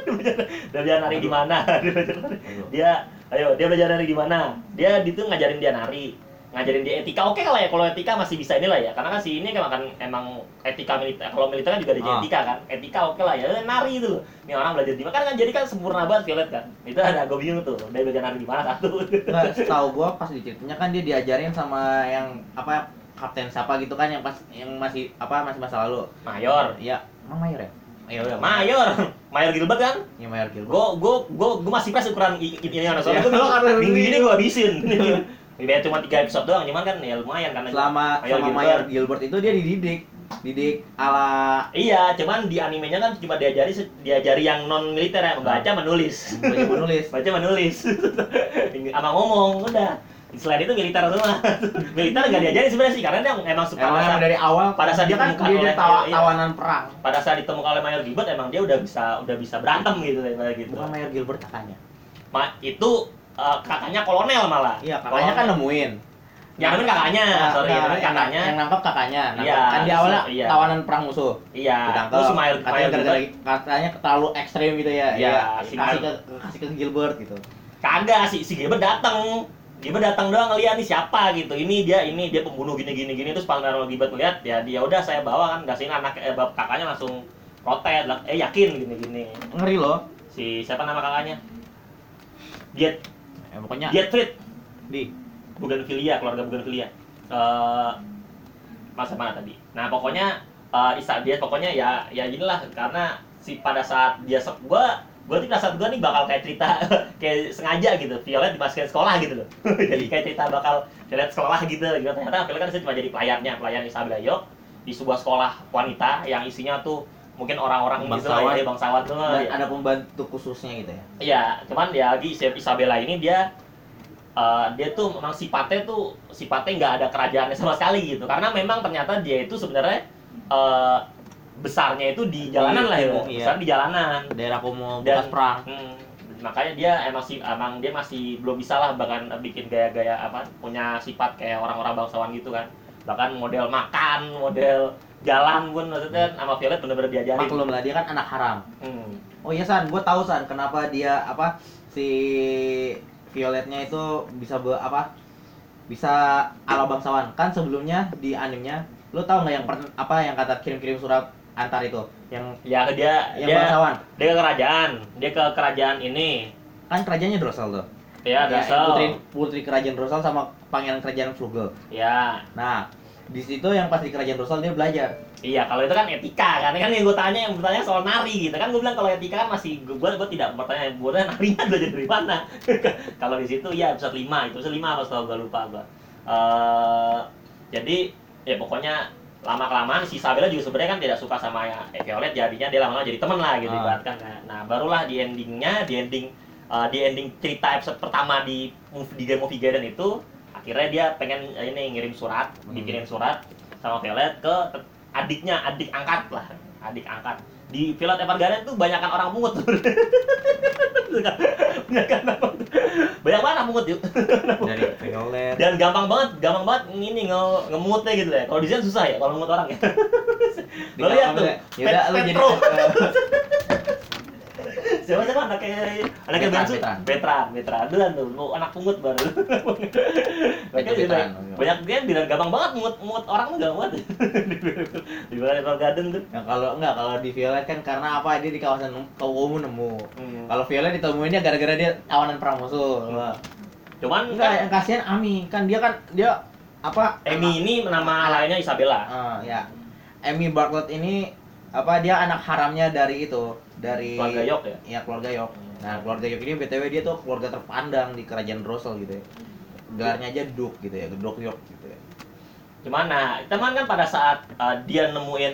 Dia belajar, dia belajar nari di mana? [laughs] Dia belajar nari. Dia ayo dia belajar nari di mana? Dia itu ngajarin dia nari ngajarin dia etika oke lah ya kalau etika masih bisa inilah ya karena kan si ini kan emang etika militer kalau militer kan juga ada Ah. etika kan etika oke lah ya nari itu ini orang belajar di mana kan, kan jadi kan sempurna banget Violet kan itu ada gue bingung tuh dia belajar nari di mana satu Nggak, setahu gua pas di ceritanya kan dia diajarin sama yang apa kapten siapa gitu kan yang pas yang masih apa masih masa lalu. mayor Iya, emang mayor ya? Iya, udah. mayor mayor Gilbert kan Iya, mayor Gilbert. gue gue gue gue masih pas ukuran ini soalnya Iya. gue ini- ini gue habisin ya cuma tiga episode doang cuman kan ya lumayan karena selama Mayor mayor Gilbert itu dia dididik didik ala Iya, cuman di animenya kan cuma diajari diajari yang non militer ya, membaca, menulis. baca menulis Baca, menulis. [laughs] [laughs] Sama ngomong, udah. Selain itu militer semua. [laughs] militer nggak diajari sebenarnya sih, karena dia emang suka emang pada emang saat, dari awal pada saat dia kan ditemukan dia, dia oleh- tawa- iya. tawanan perang pada saat ditemukan oleh Mayor Gilbert emang dia udah bisa udah bisa berantem gitu kayak gitu. bukan Mayor Gilbert kakaknya Ma, itu eh, kakaknya kolonel malah. iya kakaknya kan Kolonel. nemuin. Yang nemuin kakaknya, Nah, sorry, nah, yang yang- kakaknya. yang nangkap kakaknya. Iya, kan di awalnya iya. tawanan perang musuh. Iya, ditangkap terus Mayor katanya gara-gara Gilbert katanya terlalu ekstrim gitu ya. Iya, ya si kasih ke kasih ke Gilbert gitu. Kagak sih si Gilbert datang Gilbert datang doang ngeliat nih siapa gitu. Ini dia ini dia pembunuh gini gini. Gini terus Mayor Gilbert ngeliat ya dia udah saya bawa kan. Nggak sini anak eh, kakaknya langsung protes eh yakin gini gini ngeri loh. Si siapa nama kakaknya? Dia ya, pokoknya dia treat. Di Bougainvillea keluarga Bougainvillea eh masa mana tadi? Nah pokoknya eh Isa dia pokoknya ya ya inilah karena si pada saat dia se- gua gua tuh pada saat gua nih bakal kayak cerita [laughs] kayak sengaja gitu Violet dimasukin sekolah gitu loh. [laughs] Jadi kayak cerita bakal Violet sekolah gitu gitu. Ternyata Violet kan cuma jadi pelayannya pelayan Isabel Ayok di sebuah sekolah wanita yang isinya tuh mungkin orang-orang gitu lah Bangsawan. ya bangsawan tuh dan ya. ada pembantu khususnya gitu ya Iya, cuman dia lagi Isabella ini dia eh, dia tuh memang sifatnya tuh sifatnya nggak ada kerajaannya sama sekali gitu. Karena memang ternyata dia itu sebenarnya eh, besarnya itu di jalanan lah ya, iya. besar di jalanan. daerah kumuh bekas perang Hmm, makanya dia emang sih emang dia masih belum bisa lah bahkan bikin gaya-gaya apa punya sifat kayak orang-orang bangsawan gitu kan. Bahkan model makan, model jalan pun maksudnya sama Violet bener-bener diajarin. maklum lah dia kan anak haram. Hmm. oh iya san gue tahu san kenapa dia apa si Violetnya itu bisa be, apa bisa ala bangsawan. Kan sebelumnya di animenya lu tahu nggak yang per- apa yang kata kirim-kirim surat antar itu? Yang Ya dia yang dia bangsawan. dia ke kerajaan dia ke kerajaan ini. Kan kerajaannya Drossel tuh ya Ya, putri putri kerajaan Drossel sama pangeran kerajaan Flugel ya. Nah di situ yang pas di kerajaan Drossel dia belajar. Iya kalau itu kan etika kan. Kan yang gue tanya yang bertanya soal nari gitu. Kan gue bilang kalau etika kan masih gue gue tidak bertanya gue tanya narinya [laughs] belajar dari mana. [laughs] Kalau di situ ya episode 5 itu episode 5 apa setahu gue lupa gue Eh, jadi ya pokoknya lama kelamaan si Isabella juga sebenarnya kan tidak suka sama ya Violet jadinya dia lama-lama jadi teman lah gitu Ah. ibaratkan nah, nah barulah di endingnya di ending eh, di ending cerita episode pertama di movie di Game Movie Garden itu akhirnya dia pengen eh, ini ngirim surat Hmm. dikirim surat sama Violet ke adiknya adik angkat lah adik angkat. Di Violet Evergarden tuh [laughs] banyakan orang pungut. Banyak banget pungut yuk. [laughs] Dari Violet. Dan gampang banget gampang banget ini nge ngemutnya gitu ya. Kalau di sana susah ya kalau ngemut orang ya. [laughs] Lo lihat tuh ya. Lu Pet- jadi eh, siapa siapa anaknya anaknya Betran, Bensu Betran. Betran Betran Betran tuh mau anak pungut baru [laughs] Betran, banyak, iya. banyak dia bilang gampang banget mungut mungut orang tuh gampang banget [laughs] di Violet Garden tuh Ya kalau enggak kalau di Violet kan karena apa dia di kawasan kaum nemu. Hmm. Kalau Violet ditemuinnya gara-gara dia tawanan perang musuh. Wah. cuman Enggak, kan yang kasihan Ami kan dia kan dia apa? Amy ini nama lainnya Isabella Ah, ya. Amy Bartlett ini apa dia anak haramnya dari itu dari keluarga Yok ya Ya keluarga Yok. Nah keluarga Yok ini btw dia tuh keluarga terpandang di kerajaan Drossel gitu ya. Gelarnya aja Duke gitu ya, Duke Yok gitu ya. Cuman nah, teman kan pada saat uh, dia nemuin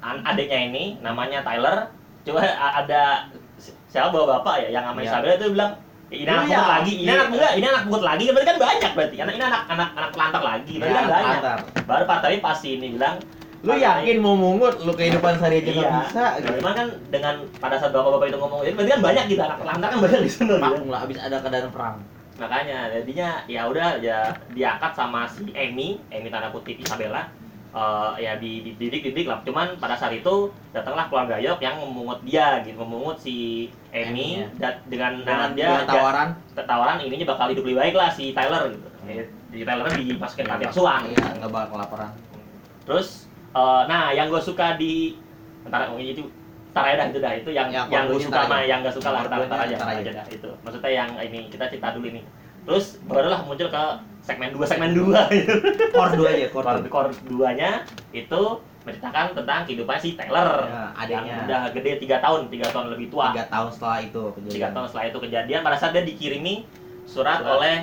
adiknya ini namanya Tyler, coba ada si- siapa bawa bapak ya yang sama Iya. Isabella itu bilang ini anak Iya, pungut lagi, ini iya. anak enggak, ini anak pungut lagi, berarti kan banyak berarti. Anak ini anak anak anak pelantar lagi, berarti kan Ya, banyak. Baru Pak Tari pasti ini bilang Lu yakin mau mungut lu kehidupan sehari aja Iya, bisa Nah, gitu. cuman kan dengan pada saat bapak-bapak itu ngomong itu berarti kan banyak gitu anak pelantar kan banyak di sana. Maklum lah abis ada keadaan perang. makanya jadinya ya udah ya diangkat sama si Amy Amy tanda kutip Isabella eh, ya di didik lah cuman pada saat itu datanglah keluarga Yok yang memungut dia gitu memungut si Amy Amy-nya. da- dengan Dengan, nah, dia tawaran tawaran ininya bakal hidup lebih baik lah si Tyler gitu Hmm. di Tyler dimasukin panti asuhan Iya, nggak bakal kelaparan. terus eh, nah yang gue suka di ntar oh, itu ntar aja dah itu dah itu yang Yang yang gue suka aja. yang gak suka lah Yang ntar, ntar aja, ntar aja. dah itu maksudnya yang ini kita cerita dulu ini terus barulah muncul ke segmen 2 segmen 2 gitu Core dua aja, core. core dua. core duanya itu menceritakan tentang kehidupan si Taylor Ya, yang adiknya. udah gede tiga tahun tiga tahun lebih tua Tiga tahun setelah itu tiga tahun setelah itu kejadian pada saat dia dikirimi surat Surat. oleh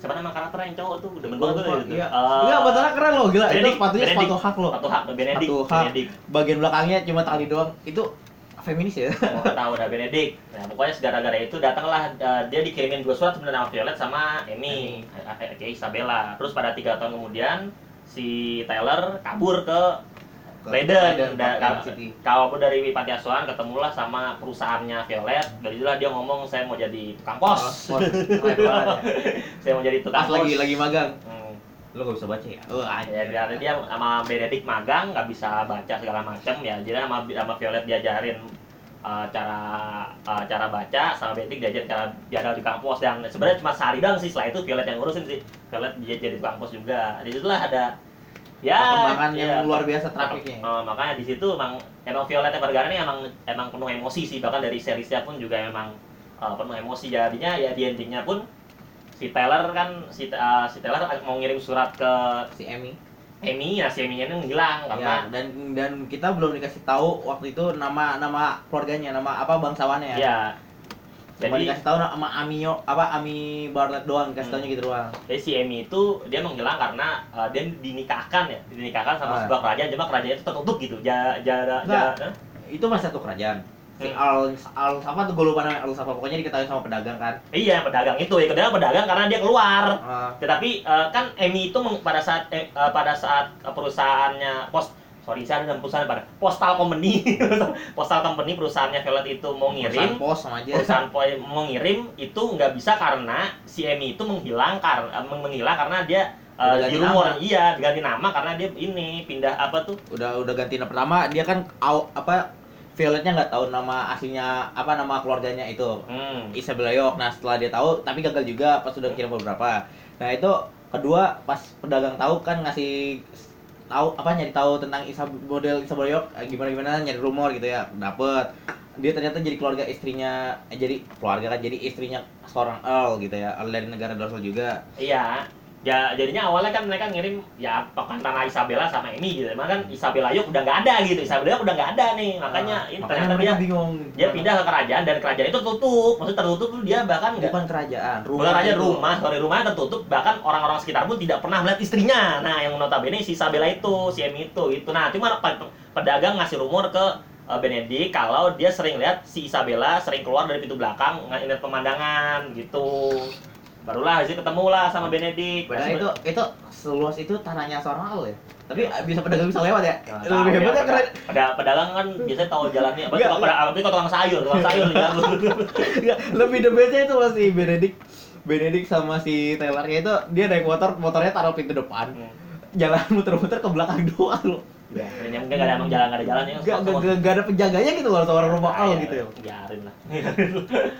siapa nama karakter yang cowok tuh demen banget tuh gitu. Iya. Eh, Enggak, betulnya keren loh, gila. Itu Benedict, sepatunya sepatu hak loh. Sepatu hak, Benedict, Sepatu hak. Benedict. Bagian belakangnya cuma tali doang. Itu feminis ya? mau tahu udah Benedict. Nah, pokoknya gara-gara itu datanglah uh, dia dikirimin dua surat sebenarnya sama Violet sama Amy, eh, eh, Isabella. Terus pada tiga tahun kemudian si Taylor kabur Ke Leiden, Leiden, da- Leiden ka- City. kabur dari panti asuhan ketemulah sama perusahaannya Violet. Dari itulah dia ngomong saya mau jadi tukang pos. Pos. [laughs] Ya. saya mau jadi tukang Pas lagi pos. lagi magang. Hmm. Lo gak bisa baca ya? Oh, Ya, aja. dia, dia sama Benedict magang nggak bisa baca segala macam ya. Jadi sama sama Violet diajarin uh, cara uh, cara baca sama Benedict diajarin cara biar di kampus dan sebenarnya cuma sehari doang sih setelah itu Violet yang ngurusin sih. Violet dia jadi tukang pos juga. Di situlah ada ya Perkembangan ya, yang luar biasa trafiknya. Uh, makanya di situ emang emang Violet Evergarden ini emang emang penuh emosi sih bahkan dari seriesnya pun juga emang uh, penuh emosi jadinya ya di endingnya pun si Taylor kan si uh, si Taylor mau ngirim surat ke Si Emmy. Amy ya si Amy ini menghilang Ya, karena dan dan kita belum dikasih tahu waktu itu nama nama keluarganya, nama apa bangsawannya ya. ya Cuma jadi dikasih tahu nama Amio apa Ami Bartlett doang, kasih Hmm. gitu doang. jadi si Amy itu dia menghilang karena uh, dia dinikahkan ya dinikahkan sama Ah. sebuah kerajaan cuma kerajaan itu tertutup gitu ja jara Enggak. ja, Itu masih satu kerajaan. Si Hmm. Al Al apa tuh gue lupa namanya Al apa pokoknya diketahui sama pedagang kan. iya pedagang itu ya kedua pedagang karena dia keluar Ah, tetapi uh, kan Amy itu pada saat eh, uh, pada saat uh, perusahaannya pos sorry saya ada perusahaan pada postal company [laughs] postal company perusahaannya Violet itu mau perusahaan ngirim pos sama aja. perusahaan poi mau ngirim itu nggak bisa karena si Emi itu menghilang karena menghilang karena dia uh, di rumor nama. iya diganti nama karena dia ini pindah apa tuh Udah udah ganti nama pertama, dia kan au, apa Violetnya nggak tahu nama aslinya apa nama keluarganya itu. hmm. Isabella York. Nah setelah dia tahu, tapi gagal juga pas sudah kirim beberapa. Nah itu kedua pas pedagang tahu kan ngasih tahu apa nyari tahu tentang Isab model Isabella York eh, gimana gimana nyari rumor gitu ya dapet. Dia ternyata jadi keluarga istrinya eh, jadi keluarga kan jadi istrinya seorang Earl gitu ya Earl dari negara Dorsal juga. Iya ya jadinya awalnya kan mereka ngirim ya pakan tanah Isabella sama Emi gitu makanya kan Isabella Yok udah nggak ada gitu Isabella Yok udah nggak ada nih makanya Ah, ini ternyata dia bingung dia pindah ke kerajaan dan kerajaan itu tutup maksudnya tertutup tuh dia bahkan bukan kerajaan rumah Bukan aja itu. rumah, sorry rumahnya tertutup, bahkan orang-orang sekitar pun tidak pernah melihat istrinya. Nah, yang notabene si Isabella itu, si Emi itu, itu. Nah, cuma pe- pedagang ngasih rumor ke uh, Benedict kalau dia sering lihat si Isabella sering keluar dari pintu belakang ngeliat pemandangan gitu. Barulah itu ketemu lah sama Benedict. Padahal itu itu seluas itu tanahnya seorang Earl ya? Tapi bisa pedagang bisa lewat ya? Nggak lebih hebat ya, keren. peda- pedagang kan biasanya tahu jalannya apa tukang pada apa tukang sayur tukang sayur ya [laughs] lebih the bestnya itu masih Benedict. Benedict sama si Taylornya itu dia naik motor motornya taruh pintu depan. Hmm. jalan muter-muter ke belakang doang loh ya dan yang enggak ada emang jalan nggak ada jalannya gak, gak, gak, gak ada penjaganya gitu loh seorang rumah Al gitu ya. biarin lah.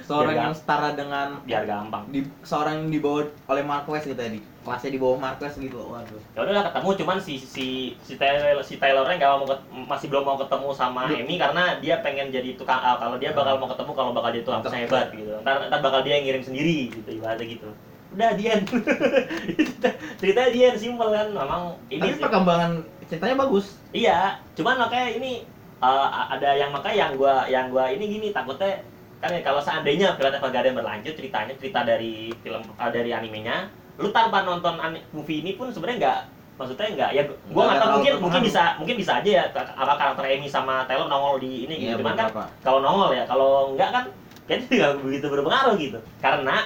Seorang Biar yang setara dengan biar gampang. di seorang yang dibawa oleh Marquez gitu ya di kelasnya di bawah Marquez gitu waduh. Ya udahlah ketemu cuman si si si Taylor si Taylornya nggak mau masih belum mau ketemu sama. Amy karena dia pengen jadi tukang ah, kalau dia bakal mau ketemu kalau bakal jadi tukang hebat gitu. Ntar, ntar bakal dia yang ngirim sendiri gitu ibaratnya gitu. Udah dia [laughs] cerita dia simpel kan. Memang ini perkembangan ceritanya bagus. Iya, cuman makanya ini eh, ada yang makanya yang gua yang gua ini gini takutnya kan ya, kalau seandainya film Evergarden berlanjut ceritanya cerita dari film eh, dari animenya, lu tanpa nonton movie ini pun sebenarnya nggak maksudnya nggak ya gua Nggak tahu mungkin mungkin bisa mungkin bisa aja ya apa karakter Amy sama Taylor nongol di ini gitu cuman kan kalau nongol ya kalau nggak kan kayaknya [laughs] nggak begitu berpengaruh gitu. Karena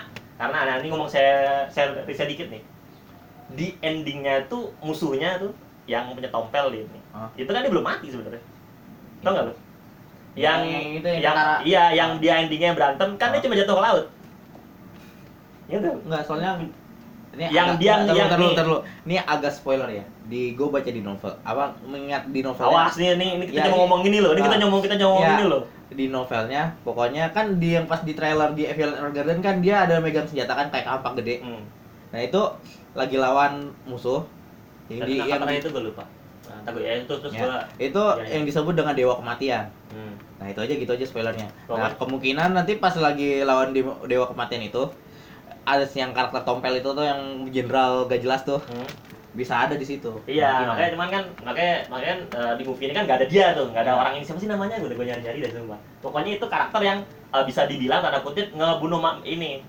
karena nah, ini ngomong saya saya riset dikit nih. Di endingnya tuh musuhnya tuh yang punya tompel di ini Hah? itu kan dia belum mati sebenarnya tau nggak lu yang Yang itu yang yang tentara. iya yang dia endingnya berantem kan dia Oh. cuma jatuh ke laut gitu Enggak, soalnya ini Yang agak, dia- yang nih. bentar dulu. Ini agak spoiler ya. Di gue baca di novel. Apa mengingat di novel awas nih ini, ini kita Ya, cuma ini- ngomong gini loh ini kita ngomong kita ngomong Ya. gini loh di novelnya pokoknya kan di yang pas di trailer di Evil Garden kan dia ada megang senjata kan kayak kampak gede. hmm. Nah, itu lagi lawan musuh. Yang Dan di yang di- itu gue lupa nah, ya itu terus Ya. gua itu Ya, ya. yang disebut dengan dewa kematian. hmm. Nah, itu aja gitu aja spoilernya. Nah, kemungkinan nanti pas lagi lawan dewa, dewa kematian itu ada yang karakter tompel itu tuh yang jenderal gak jelas tuh Hmm. bisa ada di situ. Iya, Kemungkinan. makanya cuman kan makanya makanya eh, di movie ini kan gak ada dia tuh, gak ada orang ini siapa sih namanya gue udah gue nyari-nyari dari sumpah. Pokoknya itu karakter yang eh, bisa dibilang tanda kutip ngebunuh ini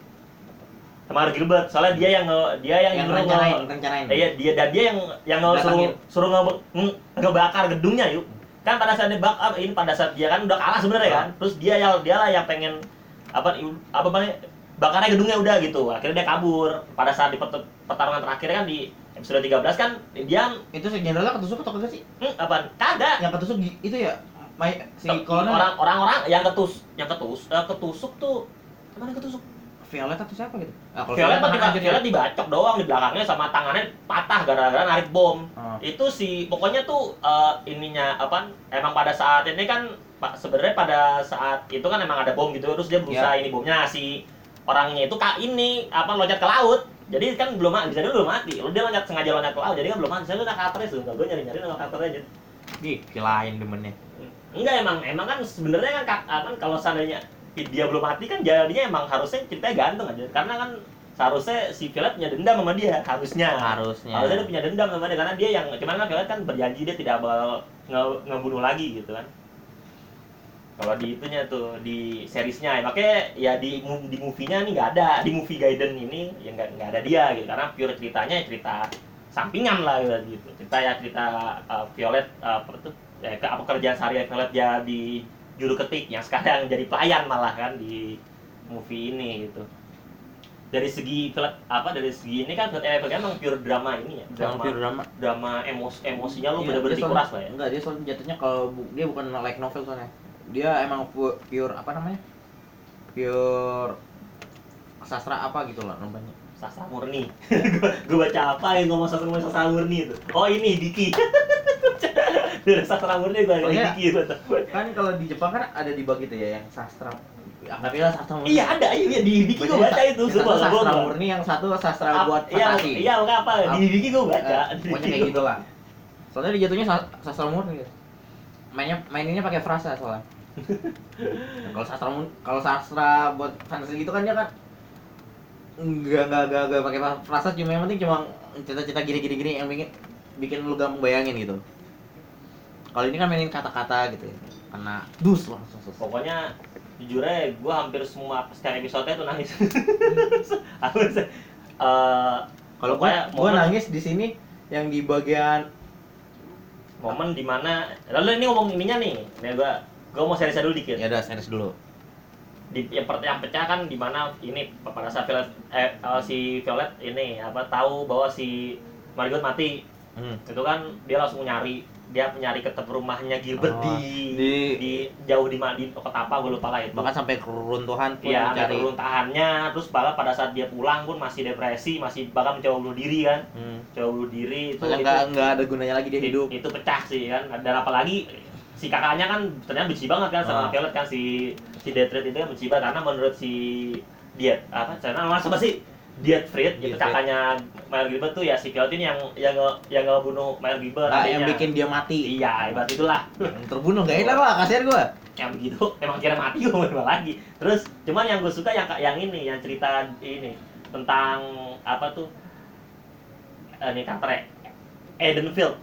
sama Gilbert soalnya dia yang dia yang, yang nyuruh nge- rencanain Iya, dia dan dia yang yang nge- suruh Datangin. suruh nge- nge- ngebakar gedungnya yuk. Kan pada saat dia bak up, ini pada saat dia kan udah kalah sebenarnya kan. Terus dia yang dia lah yang pengen apa apa namanya bakarnya gedungnya udah gitu. Akhirnya dia kabur. Pada saat di pert- pertarungan terakhir kan di episode 13 kan dia itu si jenderalnya ketusuk atau kagak sih hmm, apa? Kagak. yang ketusuk itu ya Mai, si kolonel orang-orang yang ketus yang ketus eh, ketusuk tuh mana yang ketusuk? Violet atau siapa gitu nah, kalau Violet kan tiba ya. Violet dibacok doang di belakangnya sama tangannya patah gara-gara narik bom. Oh. Itu si pokoknya tuh eh, ininya apa? Emang pada saat ini kan sebenarnya pada saat itu kan emang ada bom gitu terus dia berusaha ini bomnya si orangnya itu kak ini apa loncat ke laut. Jadi kan belum mati, bisa dulu belum mati. Lu dia loncat sengaja loncat ke laut, jadi kan belum mati. Saya lu karakternya tuh, gue nyari-nyari nama karakternya aja. Ih, kilain demennya Enggak emang emang kan sebenarnya kan kak- kan kalau seandainya dia belum mati kan jadinya emang harusnya ceritanya gantung aja. Karena kan seharusnya si Violet punya dendam sama dia. Harusnya. Harusnya. Harusnya dia punya dendam sama dia. Karena dia yang cuman kan Violet kan berjanji dia tidak bakal nge ngebunuh lagi gitu kan. Kalau di itunya tuh di seriesnya. Ya, makanya ya di di movie-nya nih nggak ada. Di movie Gaiden ini ya nggak nggak ada dia gitu. Karena pure ceritanya cerita sampingan lah gitu. Cerita ya cerita uh, Violet uh, apa tuh ya, ke apa kerjaan sehari Violet dia di juru ketik yang sekarang jadi pelayan malah kan di movie ini gitu. Dari segi apa dari segi ini kan Violet Evergarden emang pure drama ini ya? Drama drama pure drama. drama emos emosinya lu Iya, bener-bener dikuras lah ya? enggak dia soalnya jatuhnya kalau bu- dia bukan like novel soalnya. Dia emang pu- pure apa namanya? Pure sastra apa gitu lah namanya sastra murni. [laughs] Gue baca apa yang ngomong sastra ngomong sastra murni itu? Oh ini Diki. [laughs] Dari sastra murni gue ada Soalnya- Diki tahu. kan kalau di Jepang kan ada dibagi tuh ya yang sastra. Anggapnya sastra murni. Iya ada. Iya di Diki gue baca itu yang semua sastra gua- murni yang satu sastra Ap- buat iya fantasi iya nggak apa? Ap- di Diki gue baca. Eh, pokoknya kayak gitu lah soalnya dia jatuhnya sa- sastra murni. Gitu. mainnya maininnya pakai frasa soalnya. [laughs] Nah, kalau sastra kalau sastra buat fantasi gitu kan dia kan enggak enggak enggak, enggak pakai frasa cuma yang penting cuma cita-cita gini gini yang bikin bikin lu gampang bayangin gitu. Kalau ini kan mainin kata-kata gitu ya kena dus langsung pokoknya jujur aja gue hampir semua setiap episode itu nangis. [laughs] Eh, kalau gua momen- nangis di sini yang di bagian momen di mana lalu ini ngomong ininya nih nih gue gue mau serius dulu dikit. Ya udah serius dulu di yang, per- yang pecah kan di mana ini pada saat Violet eh, eh, si Violet ini apa tahu bahwa si Margot mati hmm. itu kan dia langsung nyari dia nyari ke tempat rumahnya Gilbert Oh, di, di- di jauh di di kota apa gue lupa lah itu bahkan sampai keruntuhan pun Iya, mencari sampai tahannya terus bahkan pada saat dia pulang pun masih depresi, masih bahkan mencoba bunuh diri kan, hmm. coba bunuh diri itu itu, nggak nggak ada gunanya lagi dia hidup itu pecah sih kan. Dan apalagi si kakaknya kan ternyata benci banget kan sama Ah. Violet kan si si Deathred itu kan benci banget karena menurut si dia apa karena nama siapa sih? Dietfried itu kakaknya Mayer Gilbert tuh ya si Violet ini yang yang yang ngebunuh Mayer Gilbert Nah, yang bikin dia mati. Iya ibarat itulah. Yang terbunuh gak enak lah kasihan gua. Yang begitu emang kira mati [laughs] gue mau lagi. Terus cuman yang gue suka yang yang ini yang cerita ini tentang apa tuh eh, ini karakter Edenfield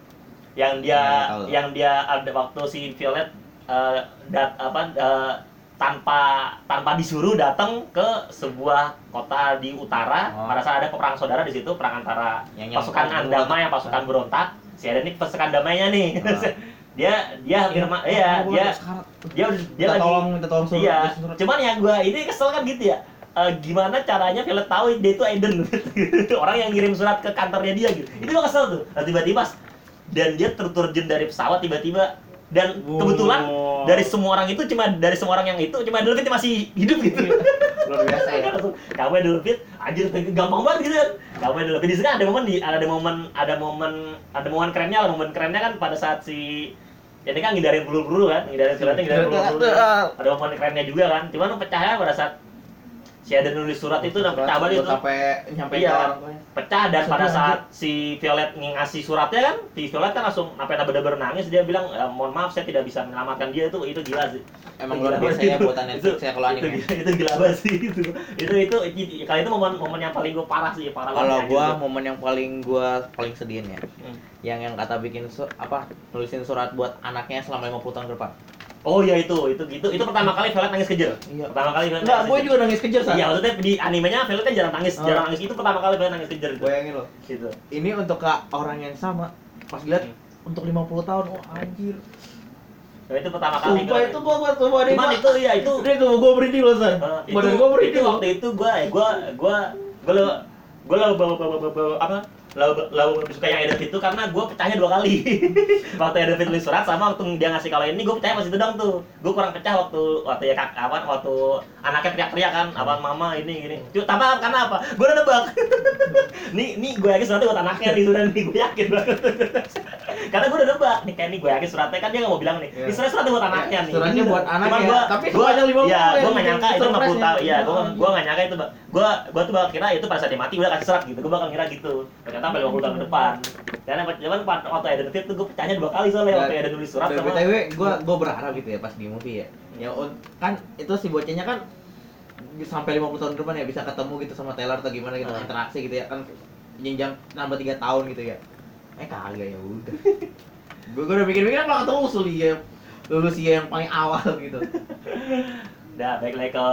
yang dia Ya, tahu. yang dia ada waktu si Violet eh, dat apa eh, tanpa tanpa disuruh datang ke sebuah kota di utara Oh. pada saat ada peperang saudara di situ perang antara yang yang pasukan Andama yang pasukan berontak. Si Eden ini pasukan damainya nih. Ah. [laughs] dia dia hampir ma- iya dia dia dia minta lagi tolong minta tolong suruh iya. suruh- cuman yang gua ini kesel kan gitu ya. Eh, gimana caranya Violet tahu dia itu Aiden? [laughs] Orang yang ngirim surat ke kantornya dia gitu. Itu gua kesel tuh. Nah, tiba-tiba dan dia terturjun dari pesawat tiba-tiba. Dan Wow. kebetulan dari semua orang itu cuma dari semua orang yang itu cuma Delvin masih hidup gitu. Luar biasa ya. Langsung kamu Delvin anjir gampang banget gitu. Kan kamu Delvin di kan ada momen di ada momen ada momen ada momen kerennya lah. Momen kerennya kan pada saat si ini kan ngindarin peluru-peluru kan ngindarin Violetnya ngindarin peluru-peluru ada momen kerennya juga kan. Cuman pecahnya pada saat si ada nulis surat itu dan pecah banget itu sampai nyampe Iya. ke orang tuanya pecah dan pada saat si Violet ngasih suratnya kan si Violet kan langsung sampai bener-bener nangis dia bilang "Eh, mohon maaf saya tidak bisa menyelamatkan dia itu itu gila sih emang Itu luar biasa ya itu. buatan Netflix Itu- ya kalau itu, anime gila- itu gila banget sih itu itu itu, itu kali itu momen momen yang paling gue parah sih parah kalau gitu. momen yang paling gua paling sedihin ya Hmm. yang yang kata bikin su- apa nulisin surat buat anaknya selama 50 tahun ke depan Oh iya itu, itu itu itu pertama kali Violet nangis kejer. Iya. Pertama kali Violet Enggak, gue juga nangis kejer. Iya, maksudnya di animenya Violet kan jarang nangis, Oh. jarang nangis. Itu pertama kali Violet nangis kejer itu. Bayangin loh. Gitu. Ini untuk ke orang yang sama. Pas lihat Hmm. untuk 50 tahun, oh anjir. Nah, itu pertama kali. Sumpah itu gua gua coba deh. Cuman itu ya itu Dia tuh gua merinding loh, San. Eh, itu, Badan gua merinding loh. waktu itu gua eh, gua gua gua lo gua lo apa lo lo lebih suka yang Edit itu karena gua pecahnya dua kali. [laughs] Waktu Edit tulis surat sama waktu dia ngasih kalau ini gua pecahnya masih itu dong tuh. Gua kurang pecah waktu waktu ya kak apa waktu anaknya teriak-teriak kan apa mama ini gini Cuma, tapi karena apa? Gua udah nebak. [laughs] Nih nih gua yakin suratnya buat anaknya nih sudah nih gua yakin banget [laughs] karena gua udah nebak nih kayak nih gua yakin suratnya kan dia nggak mau bilang nih Iya. ini suratnya suratnya buat anaknya nih Suratnya buat anaknya, gua- tapi gua sepanjang 50 ya yang gua nggak nyangka itu 50 surprise-nya. tahun iya gua Oh, gua nggak nyangka itu gua gua tuh bakal kira itu pada saat dia mati udah kasih surat gitu gua bakal kira gitu ternyata sampai 50 tahun ke depan karena cuman pas- waktu ada detik tuh gua pecahnya dua kali soalnya waktu ada nulis surat sama BTW gua gua berharap gitu ya pas di movie ya. Ya un- kan itu si bocahnya kan sampai 50 tahun ke depan ya bisa ketemu gitu sama Taylor atau gimana gitu Ah. interaksi gitu ya kan jenjang nambah 3 tahun gitu ya. Eh kagak ya udah. [laughs] gua, gua udah mikir-mikir apa ketemu usul ya lulus ya yang paling awal gitu. udah baik lagi ke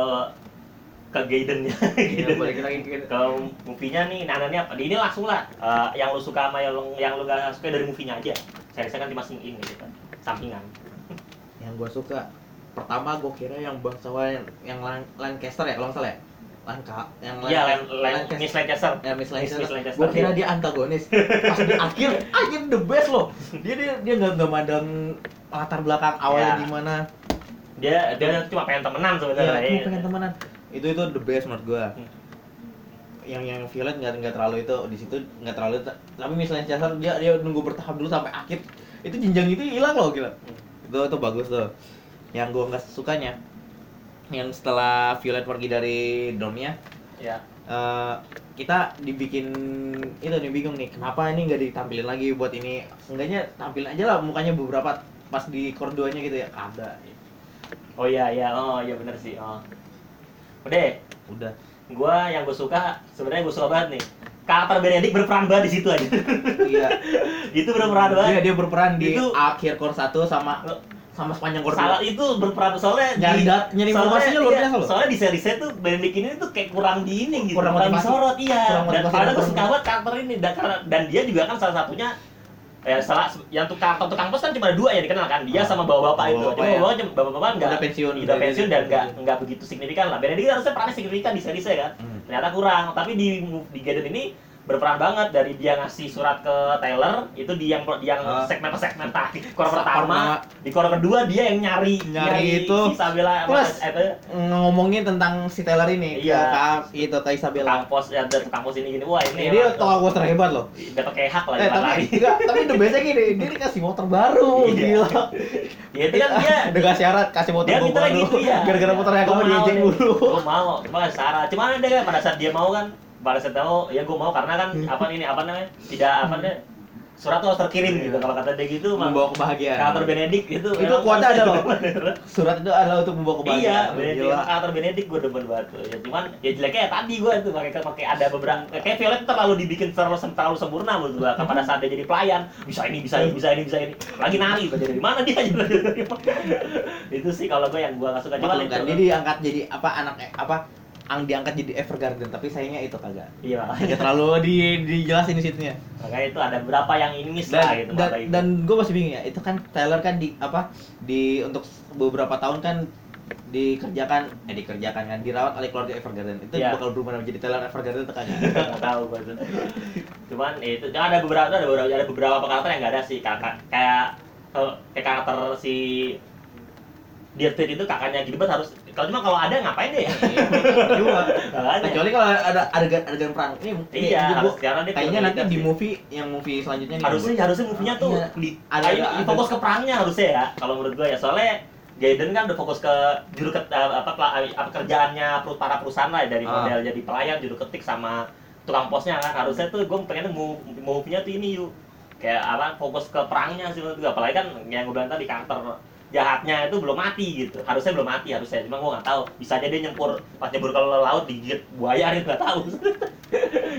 ke Gaidennya Iya, balik lagi ke ke [laughs] movie-nya nih nananya apa? Ini langsung lah. Eh, yang lu suka sama yang lu, yang lu gak suka dari movie-nya aja. Seriesnya kan cuma sing ini gitu kan sampingan. Yang gua suka pertama gua kira yang bangsawan yang Lan- Lancaster ya kalau salah ya Lanka yang iya Len, Lancaster. Miss Lancaster Ya, Miss Lancaster. Miss Lancaster, Gue kira iya. dia antagonis. Pas di akhir, [laughs] akhir the best loh. Dia dia dia nggak nggak mandang latar belakang awalnya Ya. gimana. dia dia cuma pengen temenan Iya, sebenarnya cuma iya. pengen temenan. Itu itu the best menurut gua. Hmm. Yang yang Violet nggak nggak terlalu itu di situ nggak terlalu tapi Miss Lancaster dia dia nunggu bertahap dulu sampai akhir. Itu jenjang itu hilang loh gila. Hmm. Itu itu bagus tuh. Yang gua nggak sukanya yang setelah Violet pergi dari dormnya ya. eh, kita dibikin itu nih bingung nih kenapa ini nggak ditampilin lagi buat ini? Seenggaknya tampilin aja lah mukanya beberapa pas di core 2 nya gitu ya kagak. Oh iya iya. Oh iya bener sih. Oh. Udah. Udah. Gua yang gue suka sebenarnya gue suka banget nih. Karakter Benedict berperan banget di situ aja. Iya. [laughs] Itu berperan banget. dia dia berperan di Itu- akhir core 1 sama sama sepanjang core salah 2 itu berperan soalnya Nyari dat- nyari informasinya luar iya, biasa loh. soalnya di seri saya tuh Benedict ini tuh kayak kurang di ini gitu Kurang motivasi. disorot iya. Kurang dan dan gue kurang- suka banget karakter ini dan karena dan dia juga kan salah satunya ya salah yang tukang tukang pos kan cuma ada dua yang dikenal kan dia Ah, sama bapak-bapak itu. Bapak-bapak cuma ya. bapak bapak-bapak nggak Udah pensiun, udah pensiun dan nggak nggak begitu signifikan lah. Benedict harusnya perannya signifikan di seri saya kan. Hmm. ternyata kurang tapi di di Gaiden ini berperan banget dari dia ngasih surat ke Taylor itu di yang di yang Ah. segmen segmen tadi Core pertama. di core kedua dia yang nyari Nyari itu. si Isabella Plus, apa, itu. ngomongin tentang si Taylor ini Iya. ke, itu ke Isabella. Kampus ya dari kampus ini gini. Wah ini ini dia tolak gue terhebat loh. Dapat kayak hak lah eh tapi enggak tapi the bestnya gini [laughs] dia dikasih motor baru Iya. gila. Ya itu kan dia dengan syarat kasih motor dia baru. gitu ya gara-gara motornya kamu diejek dulu. Gue mau cuma Sarah cuma ada kan pada saat dia mau kan pada saat dia mau ya gue mau karena kan Hmm. apa ini apa namanya tidak apa namanya surat tuh harus terkirim gitu. Kalau kata dia gitu mah membawa kebahagiaan. Karakter Benedict itu Itu memang kuatnya ada loh. surat itu adalah untuk membawa iya kebahagiaan Benedict. Gila. karakter Benedict gue demen banget tuh. ya cuman ya jeleknya ya tadi gue tuh pakai pakai ada beberapa kayak Violet terlalu dibikin terlalu terlalu sempurna menurut gue kan pada saat dia jadi pelayan bisa ini bisa ini bisa ini bisa ini. Lagi nari belajar dari mana dia? [laughs] Itu sih kalau gue yang gue nggak suka. Cuman kan, itu dia diangkat jadi apa anak eh, apa ang diangkat jadi Evergarden tapi sayangnya itu kagak. Iya. Nggak terlalu di dijelasin di situnya. Makanya itu ada beberapa yang ini miss lah gitu dan, itu. dan gue masih bingung ya itu kan Taylor kan di apa di untuk beberapa tahun kan dikerjakan eh dikerjakan kan dirawat oleh keluarga Evergarden. Itu Iya. bakal berubah menjadi Taylor Evergarden kagak. [laughs] Nggak tahu gue tuh. Cuman ya itu ada beberapa ada beberapa ada beberapa karakter yang nggak ada sih kakak kayak eh, kayak karakter si Dirtit itu kakaknya Gilbert harus kalau cuma kalau ada ngapain deh ya juga Makanya. kecuali kalau ada adegan adegan perang. Ini iya harus karena dia kayaknya nanti di movie yang movie selanjutnya nih. Harusnya harusnya movie-nya tuh Iya. di Ada- fokus ke perangnya harusnya ya kalau menurut gue ya. Soalnya Gaiden kan udah fokus ke juru ket, eh, apa, pela- apa kerjaannya para perusahaan lah dari Ah. model jadi pelayan juru ketik sama tukang posnya kan. Harusnya tuh gue pengen move move-nya tuh ini yuk. Kayak apa fokus ke perangnya sih menurut gue apalagi kan yang gue bilang tadi karakter jahatnya itu belum mati gitu. Harusnya belum mati harusnya. Cuma gue nggak tahu. Bisa aja dia nyempur pas nyempur ke laut digigit buaya gitu nggak tahu.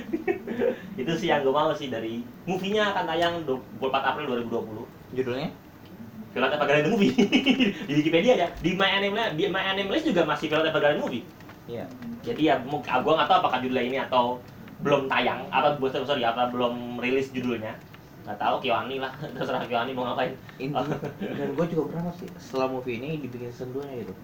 [laughs] Itu sih yang gue mau sih dari movie-nya akan tayang 24 April 2020 judulnya? Violet Evergarden the movie. [laughs] Di Wikipedia aja di My Anime di My Anime List juga masih Violet Evergarden movie. Iya. jadi ya ah, gua nggak tahu apakah judulnya ini atau belum tayang atau sorry, sorry apa belum rilis judulnya nggak tahu Kyoani lah. [laughs] Terserah Kyoani mau ngapain. Inti, dan gue juga berharap sih setelah movie ini dibikin season 2 nya gitu.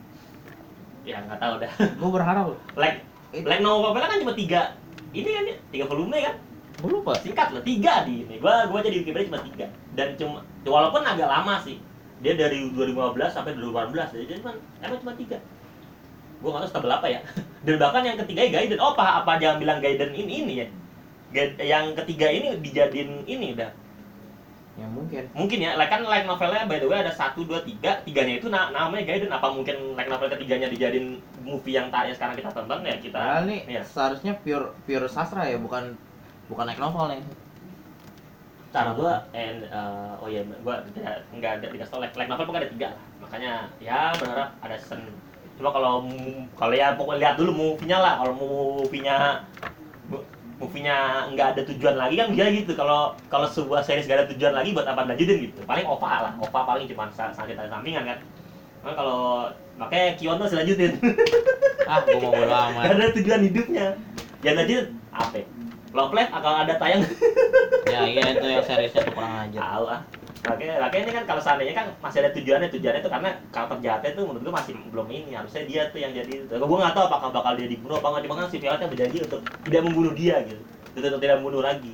ya nggak tahu dah. [laughs] Gue berharap. Like like novel kan cuma tiga. Ini kan ya tiga volume kan? Gue lupa. singkat loh tiga di ini. Gua gua jadi Wikipedia cuma tiga. Dan cuma walaupun agak lama sih. Dia dari 2015 sampai 2018 jadi cuma emang cuma tiga. Gua nggak tahu setebel apa ya. [laughs] Dan bahkan yang ketiga Gaiden. Oh apa apa jangan bilang Gaiden ini ini ya. Yang ketiga ini dijadiin ini udah Ya mungkin. mungkin ya like kan light novelnya by the way ada satu dua tiga. Tiganya itu na namanya Gaiden. Apa mungkin light novel ketiganya dijadiin movie yang tak yang sekarang kita tonton ya kita Padahal nih ya seharusnya pure pure sastra ya, bukan bukan like novel nih. cara gua and uh, oh iya gua tidak nggak ada tahu like, like novel pun ada tiga. Lah makanya ya berharap ada season cuma kalau kalau ya pokoknya lihat dulu movie-nya lah. Kalau movie-nya movie-nya nggak ada tujuan lagi kan dia gitu. Kalau kalau sebuah series nggak ada tujuan lagi buat apa lanjutin gitu? Paling OVA lah. OVA paling cuma sa- sakit sampingan kan. Nah, kalau makanya Kion tuh selanjutin [laughs] Ah, gue mau bodo Gak [laughs] amat. ada tujuan hidupnya. Yang lanjut apa Love Life akan ada tayang. Ya iya itu yang [laughs] seriesnya kurang ajar. tahu ah makanya makanya ini kan kalau seandainya kan masih ada tujuannya tujuannya itu karena karakter jahatnya tuh menurut gue masih belum ini. Harusnya dia tuh yang jadi gue nggak tahu apakah bakal dia dibunuh apa nggak. Cuma kan si Violetnya berjanji untuk tidak membunuh dia gitu. Untuk tidak membunuh lagi.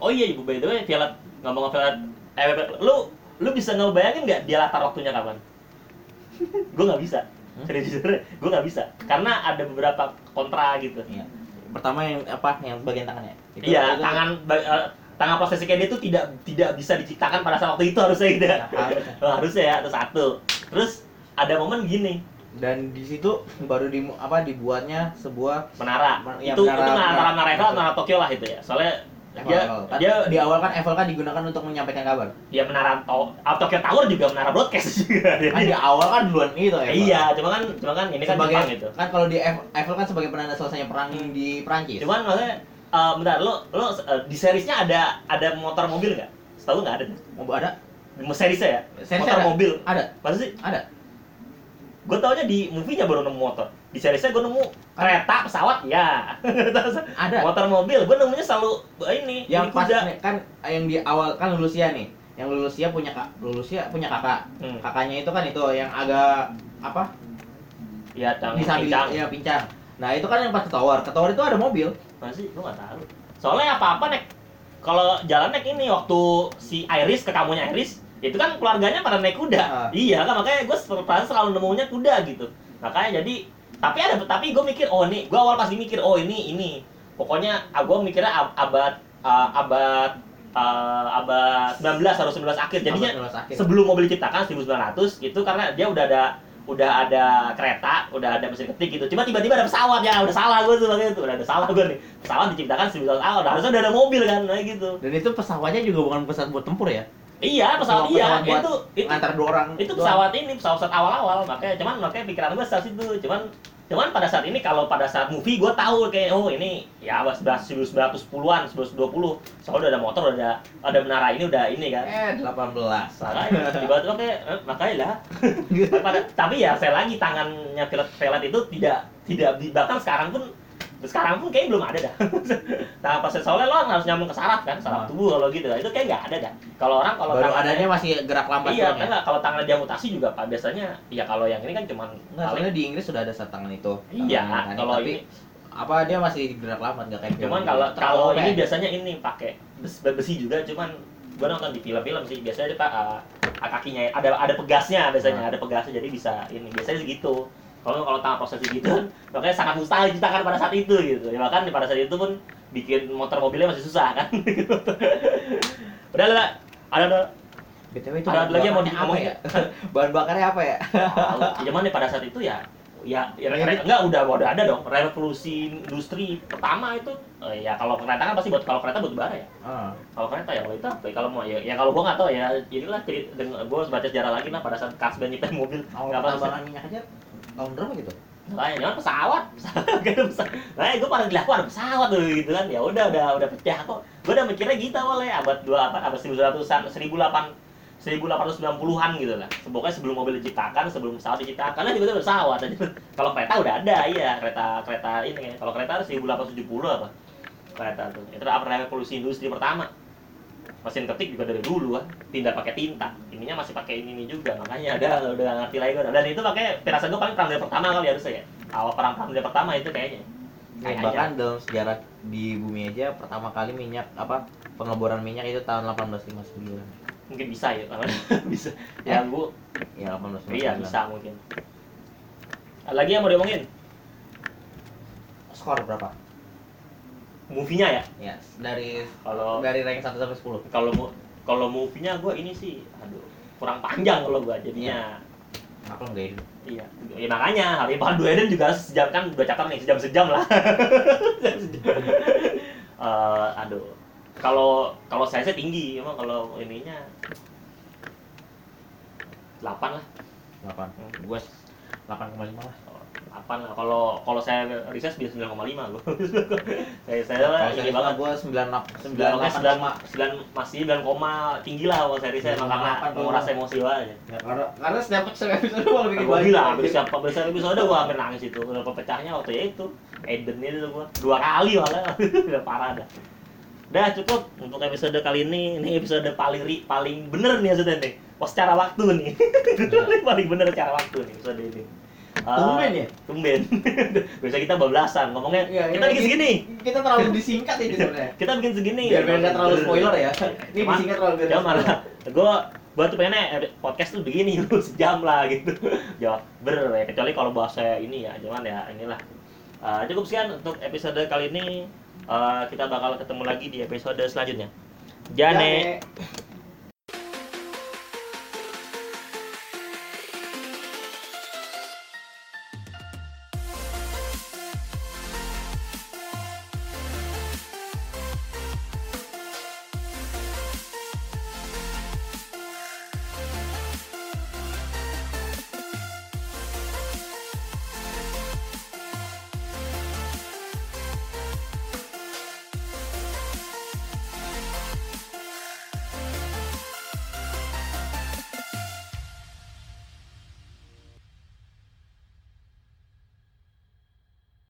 Oh iya ibu by the way Violet ngomong Violet. Eh lu lu bisa ngebayangin nggak dia latar waktunya kapan? Gue nggak bisa. Serius gue nggak bisa. Karena ada beberapa kontra gitu. Iya. Pertama yang apa? Yang bagian tangannya. Itu- Iya, itu- tangan ba- eh, tangan prosesi kayak dia tuh tidak tidak bisa diciptakan pada saat waktu itu harusnya gitu ya. Ya, harusnya. [laughs] Harusnya ya, itu satu. Terus ada momen gini, dan di situ baru di apa dibuatnya sebuah menara. Men- ya, itu menara- itu antara menara- menara Eiffel atau Tokyo lah itu ya. Soalnya Eiffel, dia Eiffel. Kan dia di awal kan Eiffel kan digunakan untuk menyampaikan kabar. ya menara to, ah, Tokyo Tower juga menara broadcast [laughs] juga. Kan di awal kan duluan itu Eiffel. iya, cuma kan cuma kan ini kan sebagai Jepang gitu. kan kalau di Eiffel kan sebagai penanda selesainya perang Hmm. di Prancis. Cuman maksudnya eh bentar, lo lo eh, di seriesnya ada ada motor mobil nggak? Setahu nggak ada. mau ada Di seriesnya ya? Seriesnya motor ada. mobil. ada Masa sih? ada gue taunya di movie-nya baru nemu motor di seriesnya gue nemu kereta pesawat ya [laughs] ada motor mobil gue nemunya selalu ini yang ini pas kuda. kan yang di awal kan Lulusia nih yang Lulusia punya kak Lulusia punya kakak hmm. kakaknya itu kan itu yang agak apa ya disabil pincang ya pincang nah itu kan yang pas ke tower ke tower itu ada mobil masih gue nggak tahu. Soalnya apa apa nek. Kalau jalan naik ini waktu si Iris ke kamunya Iris itu kan keluarganya pada naik kuda. Ah. iya kan makanya gue selalu nemunya kuda gitu. Makanya jadi tapi ada tapi gue mikir oh nih gue awal pasti mikir oh ini ini. Pokoknya ah, gue mikirnya ab- abad ah, abad ah, abad 19 atau 19 akhir. Jadinya Abad 19 akhir. sebelum mobil diciptakan 1900 itu karena dia udah ada udah ada kereta, udah ada mesin ketik gitu. Cuma tiba-tiba ada pesawat ya, udah salah gue tuh tuh, udah ada salah gue nih. Pesawat diciptakan 1900 awal, udah harusnya udah ada mobil kan, kayak gitu. dan itu pesawatnya juga bukan pesawat buat tempur ya Iya, pesawat iya, buat itu itu antar dua orang itu doang. pesawat ini pesawat pesawat awal-awal makanya cuman makanya pikiran gue saat itu cuman cuman pada saat ini kalau pada saat movie gue tahu kayak oh ini ya abad 1910-an 1920 soalnya udah ada motor udah ada ada menara ini udah ini kan. Eh 18 makanya tiba-tiba kayak eh, makanya lah. [laughs] Pada tapi ya saya lagi tangannya pilot pilot itu tidak tidak bahkan sekarang pun sekarang pun kayaknya belum ada dah. [laughs] Nah pas soalnya lo harus nyambung ke saraf kan saraf Ah. tubuh kalau gitu. Itu kayak nggak ada dah. Kalau orang kalau baru tangannya- adanya masih gerak lambat iya ya? karena kalau tangan dia mutasi juga pak biasanya ya kalau yang ini kan cuman Nggak, soalnya di Inggris sudah ada set tangan itu. Iya Tangan kalau tapi ini apa dia masih gerak lambat nggak kayak cuman kalau gitu. kalau ini biasanya ini pakai bes- besi juga cuman gua nonton di film-film sih. Biasanya dia pak uh, kakinya ada ada pegasnya biasanya Hmm. ada pegasnya jadi bisa ini biasanya segitu kalau kalau tangan proses gitu kan makanya sangat mustahil diciptakan pada saat itu gitu. Ya bahkan pada saat itu pun bikin motor mobilnya masih susah kan? [laughs] Udah lah ada ada. BTW itu Ada bahan lagi yang mau diomongin? ya? [laughs] Bahan bakarnya apa ya? Tahu. Ya, cuman nih pada saat itu ya ya, ya re- enggak udah udah ada dong. Revolusi industri pertama itu eh, ya kalau kereta kan pasti buat kalau kereta buat bara ya. Ah. kalau kereta ya kalau itu apa ya? kalau mau ya, ya kalau gua nggak tahu ya inilah cerita dengan gua harus baca sejarah lagi lah pada saat Kasben nyiptain mobil. Awal nggak apa penambangan minyak aja tahun berapa gitu Makanya jangan pesawat, [laughs] pesawat gitu pesawat. Nah, gue dilakukan ada pesawat tuh gitu kan. Ya udah udah udah pecah kok. Gue udah mikirnya gitu awalnya abad dua apa abad 1900-an 1800 1890-an gitu lah. Pokoknya sebelum mobil diciptakan, sebelum pesawat diciptakan, karena juga ada pesawat. [laughs] Kalau kereta udah ada, iya, kereta kereta ini. Kalau kereta 1870 apa? Kereta tuh. Itu apa revolusi industri pertama. Mesin ketik juga dari dulu kan, tidak pakai tinta. Ininya masih pakai ini, ini juga, makanya ada udah nggak ngerti lagi. Dan itu pakai pirasa gue paling perang dunia pertama kali harusnya ya. Awal perang perang dunia pertama itu kayaknya. Ya, Kayaknya. bahkan dalam sejarah di bumi aja pertama kali minyak apa pengeboran minyak itu tahun 1859 Mungkin bisa ya, karena [laughs] bisa. Ya gua ya 1859 Iya bisa mungkin. Lagi yang mau diomongin? skor berapa Movie-nya ya? ya dari Kalau dari rank 1 sampai 10 kalau kalau movie-nya gue ini sih, aduh kurang panjang kalau gue jadinya. apa enggak ini Iya. Ya makanya hari Pahan Dua Eden juga sejam kan dua chapter nih sejam sejam lah. [laughs] Eh, aduh. Kalau kalau saya sih tinggi, emang kalau ininya 8 lah. 8 gue 8,5 lah 8 lah. Kalau kalau saya riset bisa 9,5 gue. saya saya kalau ini banget. gue 9 9 9 9 masih 9 koma tinggi lah kalau saya riset emang karena 9,8 menguras emosi aja. ya, karena karena setiap setiap episode gue bikin Gue bilang habis siapa habis episode gue hampir nangis itu. Udah pecahnya waktu ya itu Eden itu gue dua kali malah [laughs] udah parah dah. Udah cukup untuk episode kali ini. Ini episode paling ri, paling bener nih maksudnya nih. Oh secara waktu nih. [laughs] paling bener secara waktu nih episode ini. Eh, Tumben ya? Tumben. [laughs] Biasa kita bablasan ngomongnya. Iya, kita bikin segini. kita terlalu disingkat ini sebenarnya [laughs] Kita bikin segini. biar biar nggak terlalu spoiler ya [laughs] ini Cuman- disingkat terlalu biar Ya nggak malah gue gue tuh pengennya podcast tuh begini lu sejam lah gitu. Jawab ber ya kecuali kalau bahasa ini ya, cuman ya inilah. Eh, cukup sekian untuk episode kali ini. Eh, kita bakal ketemu lagi di episode selanjutnya. Jane. Jane.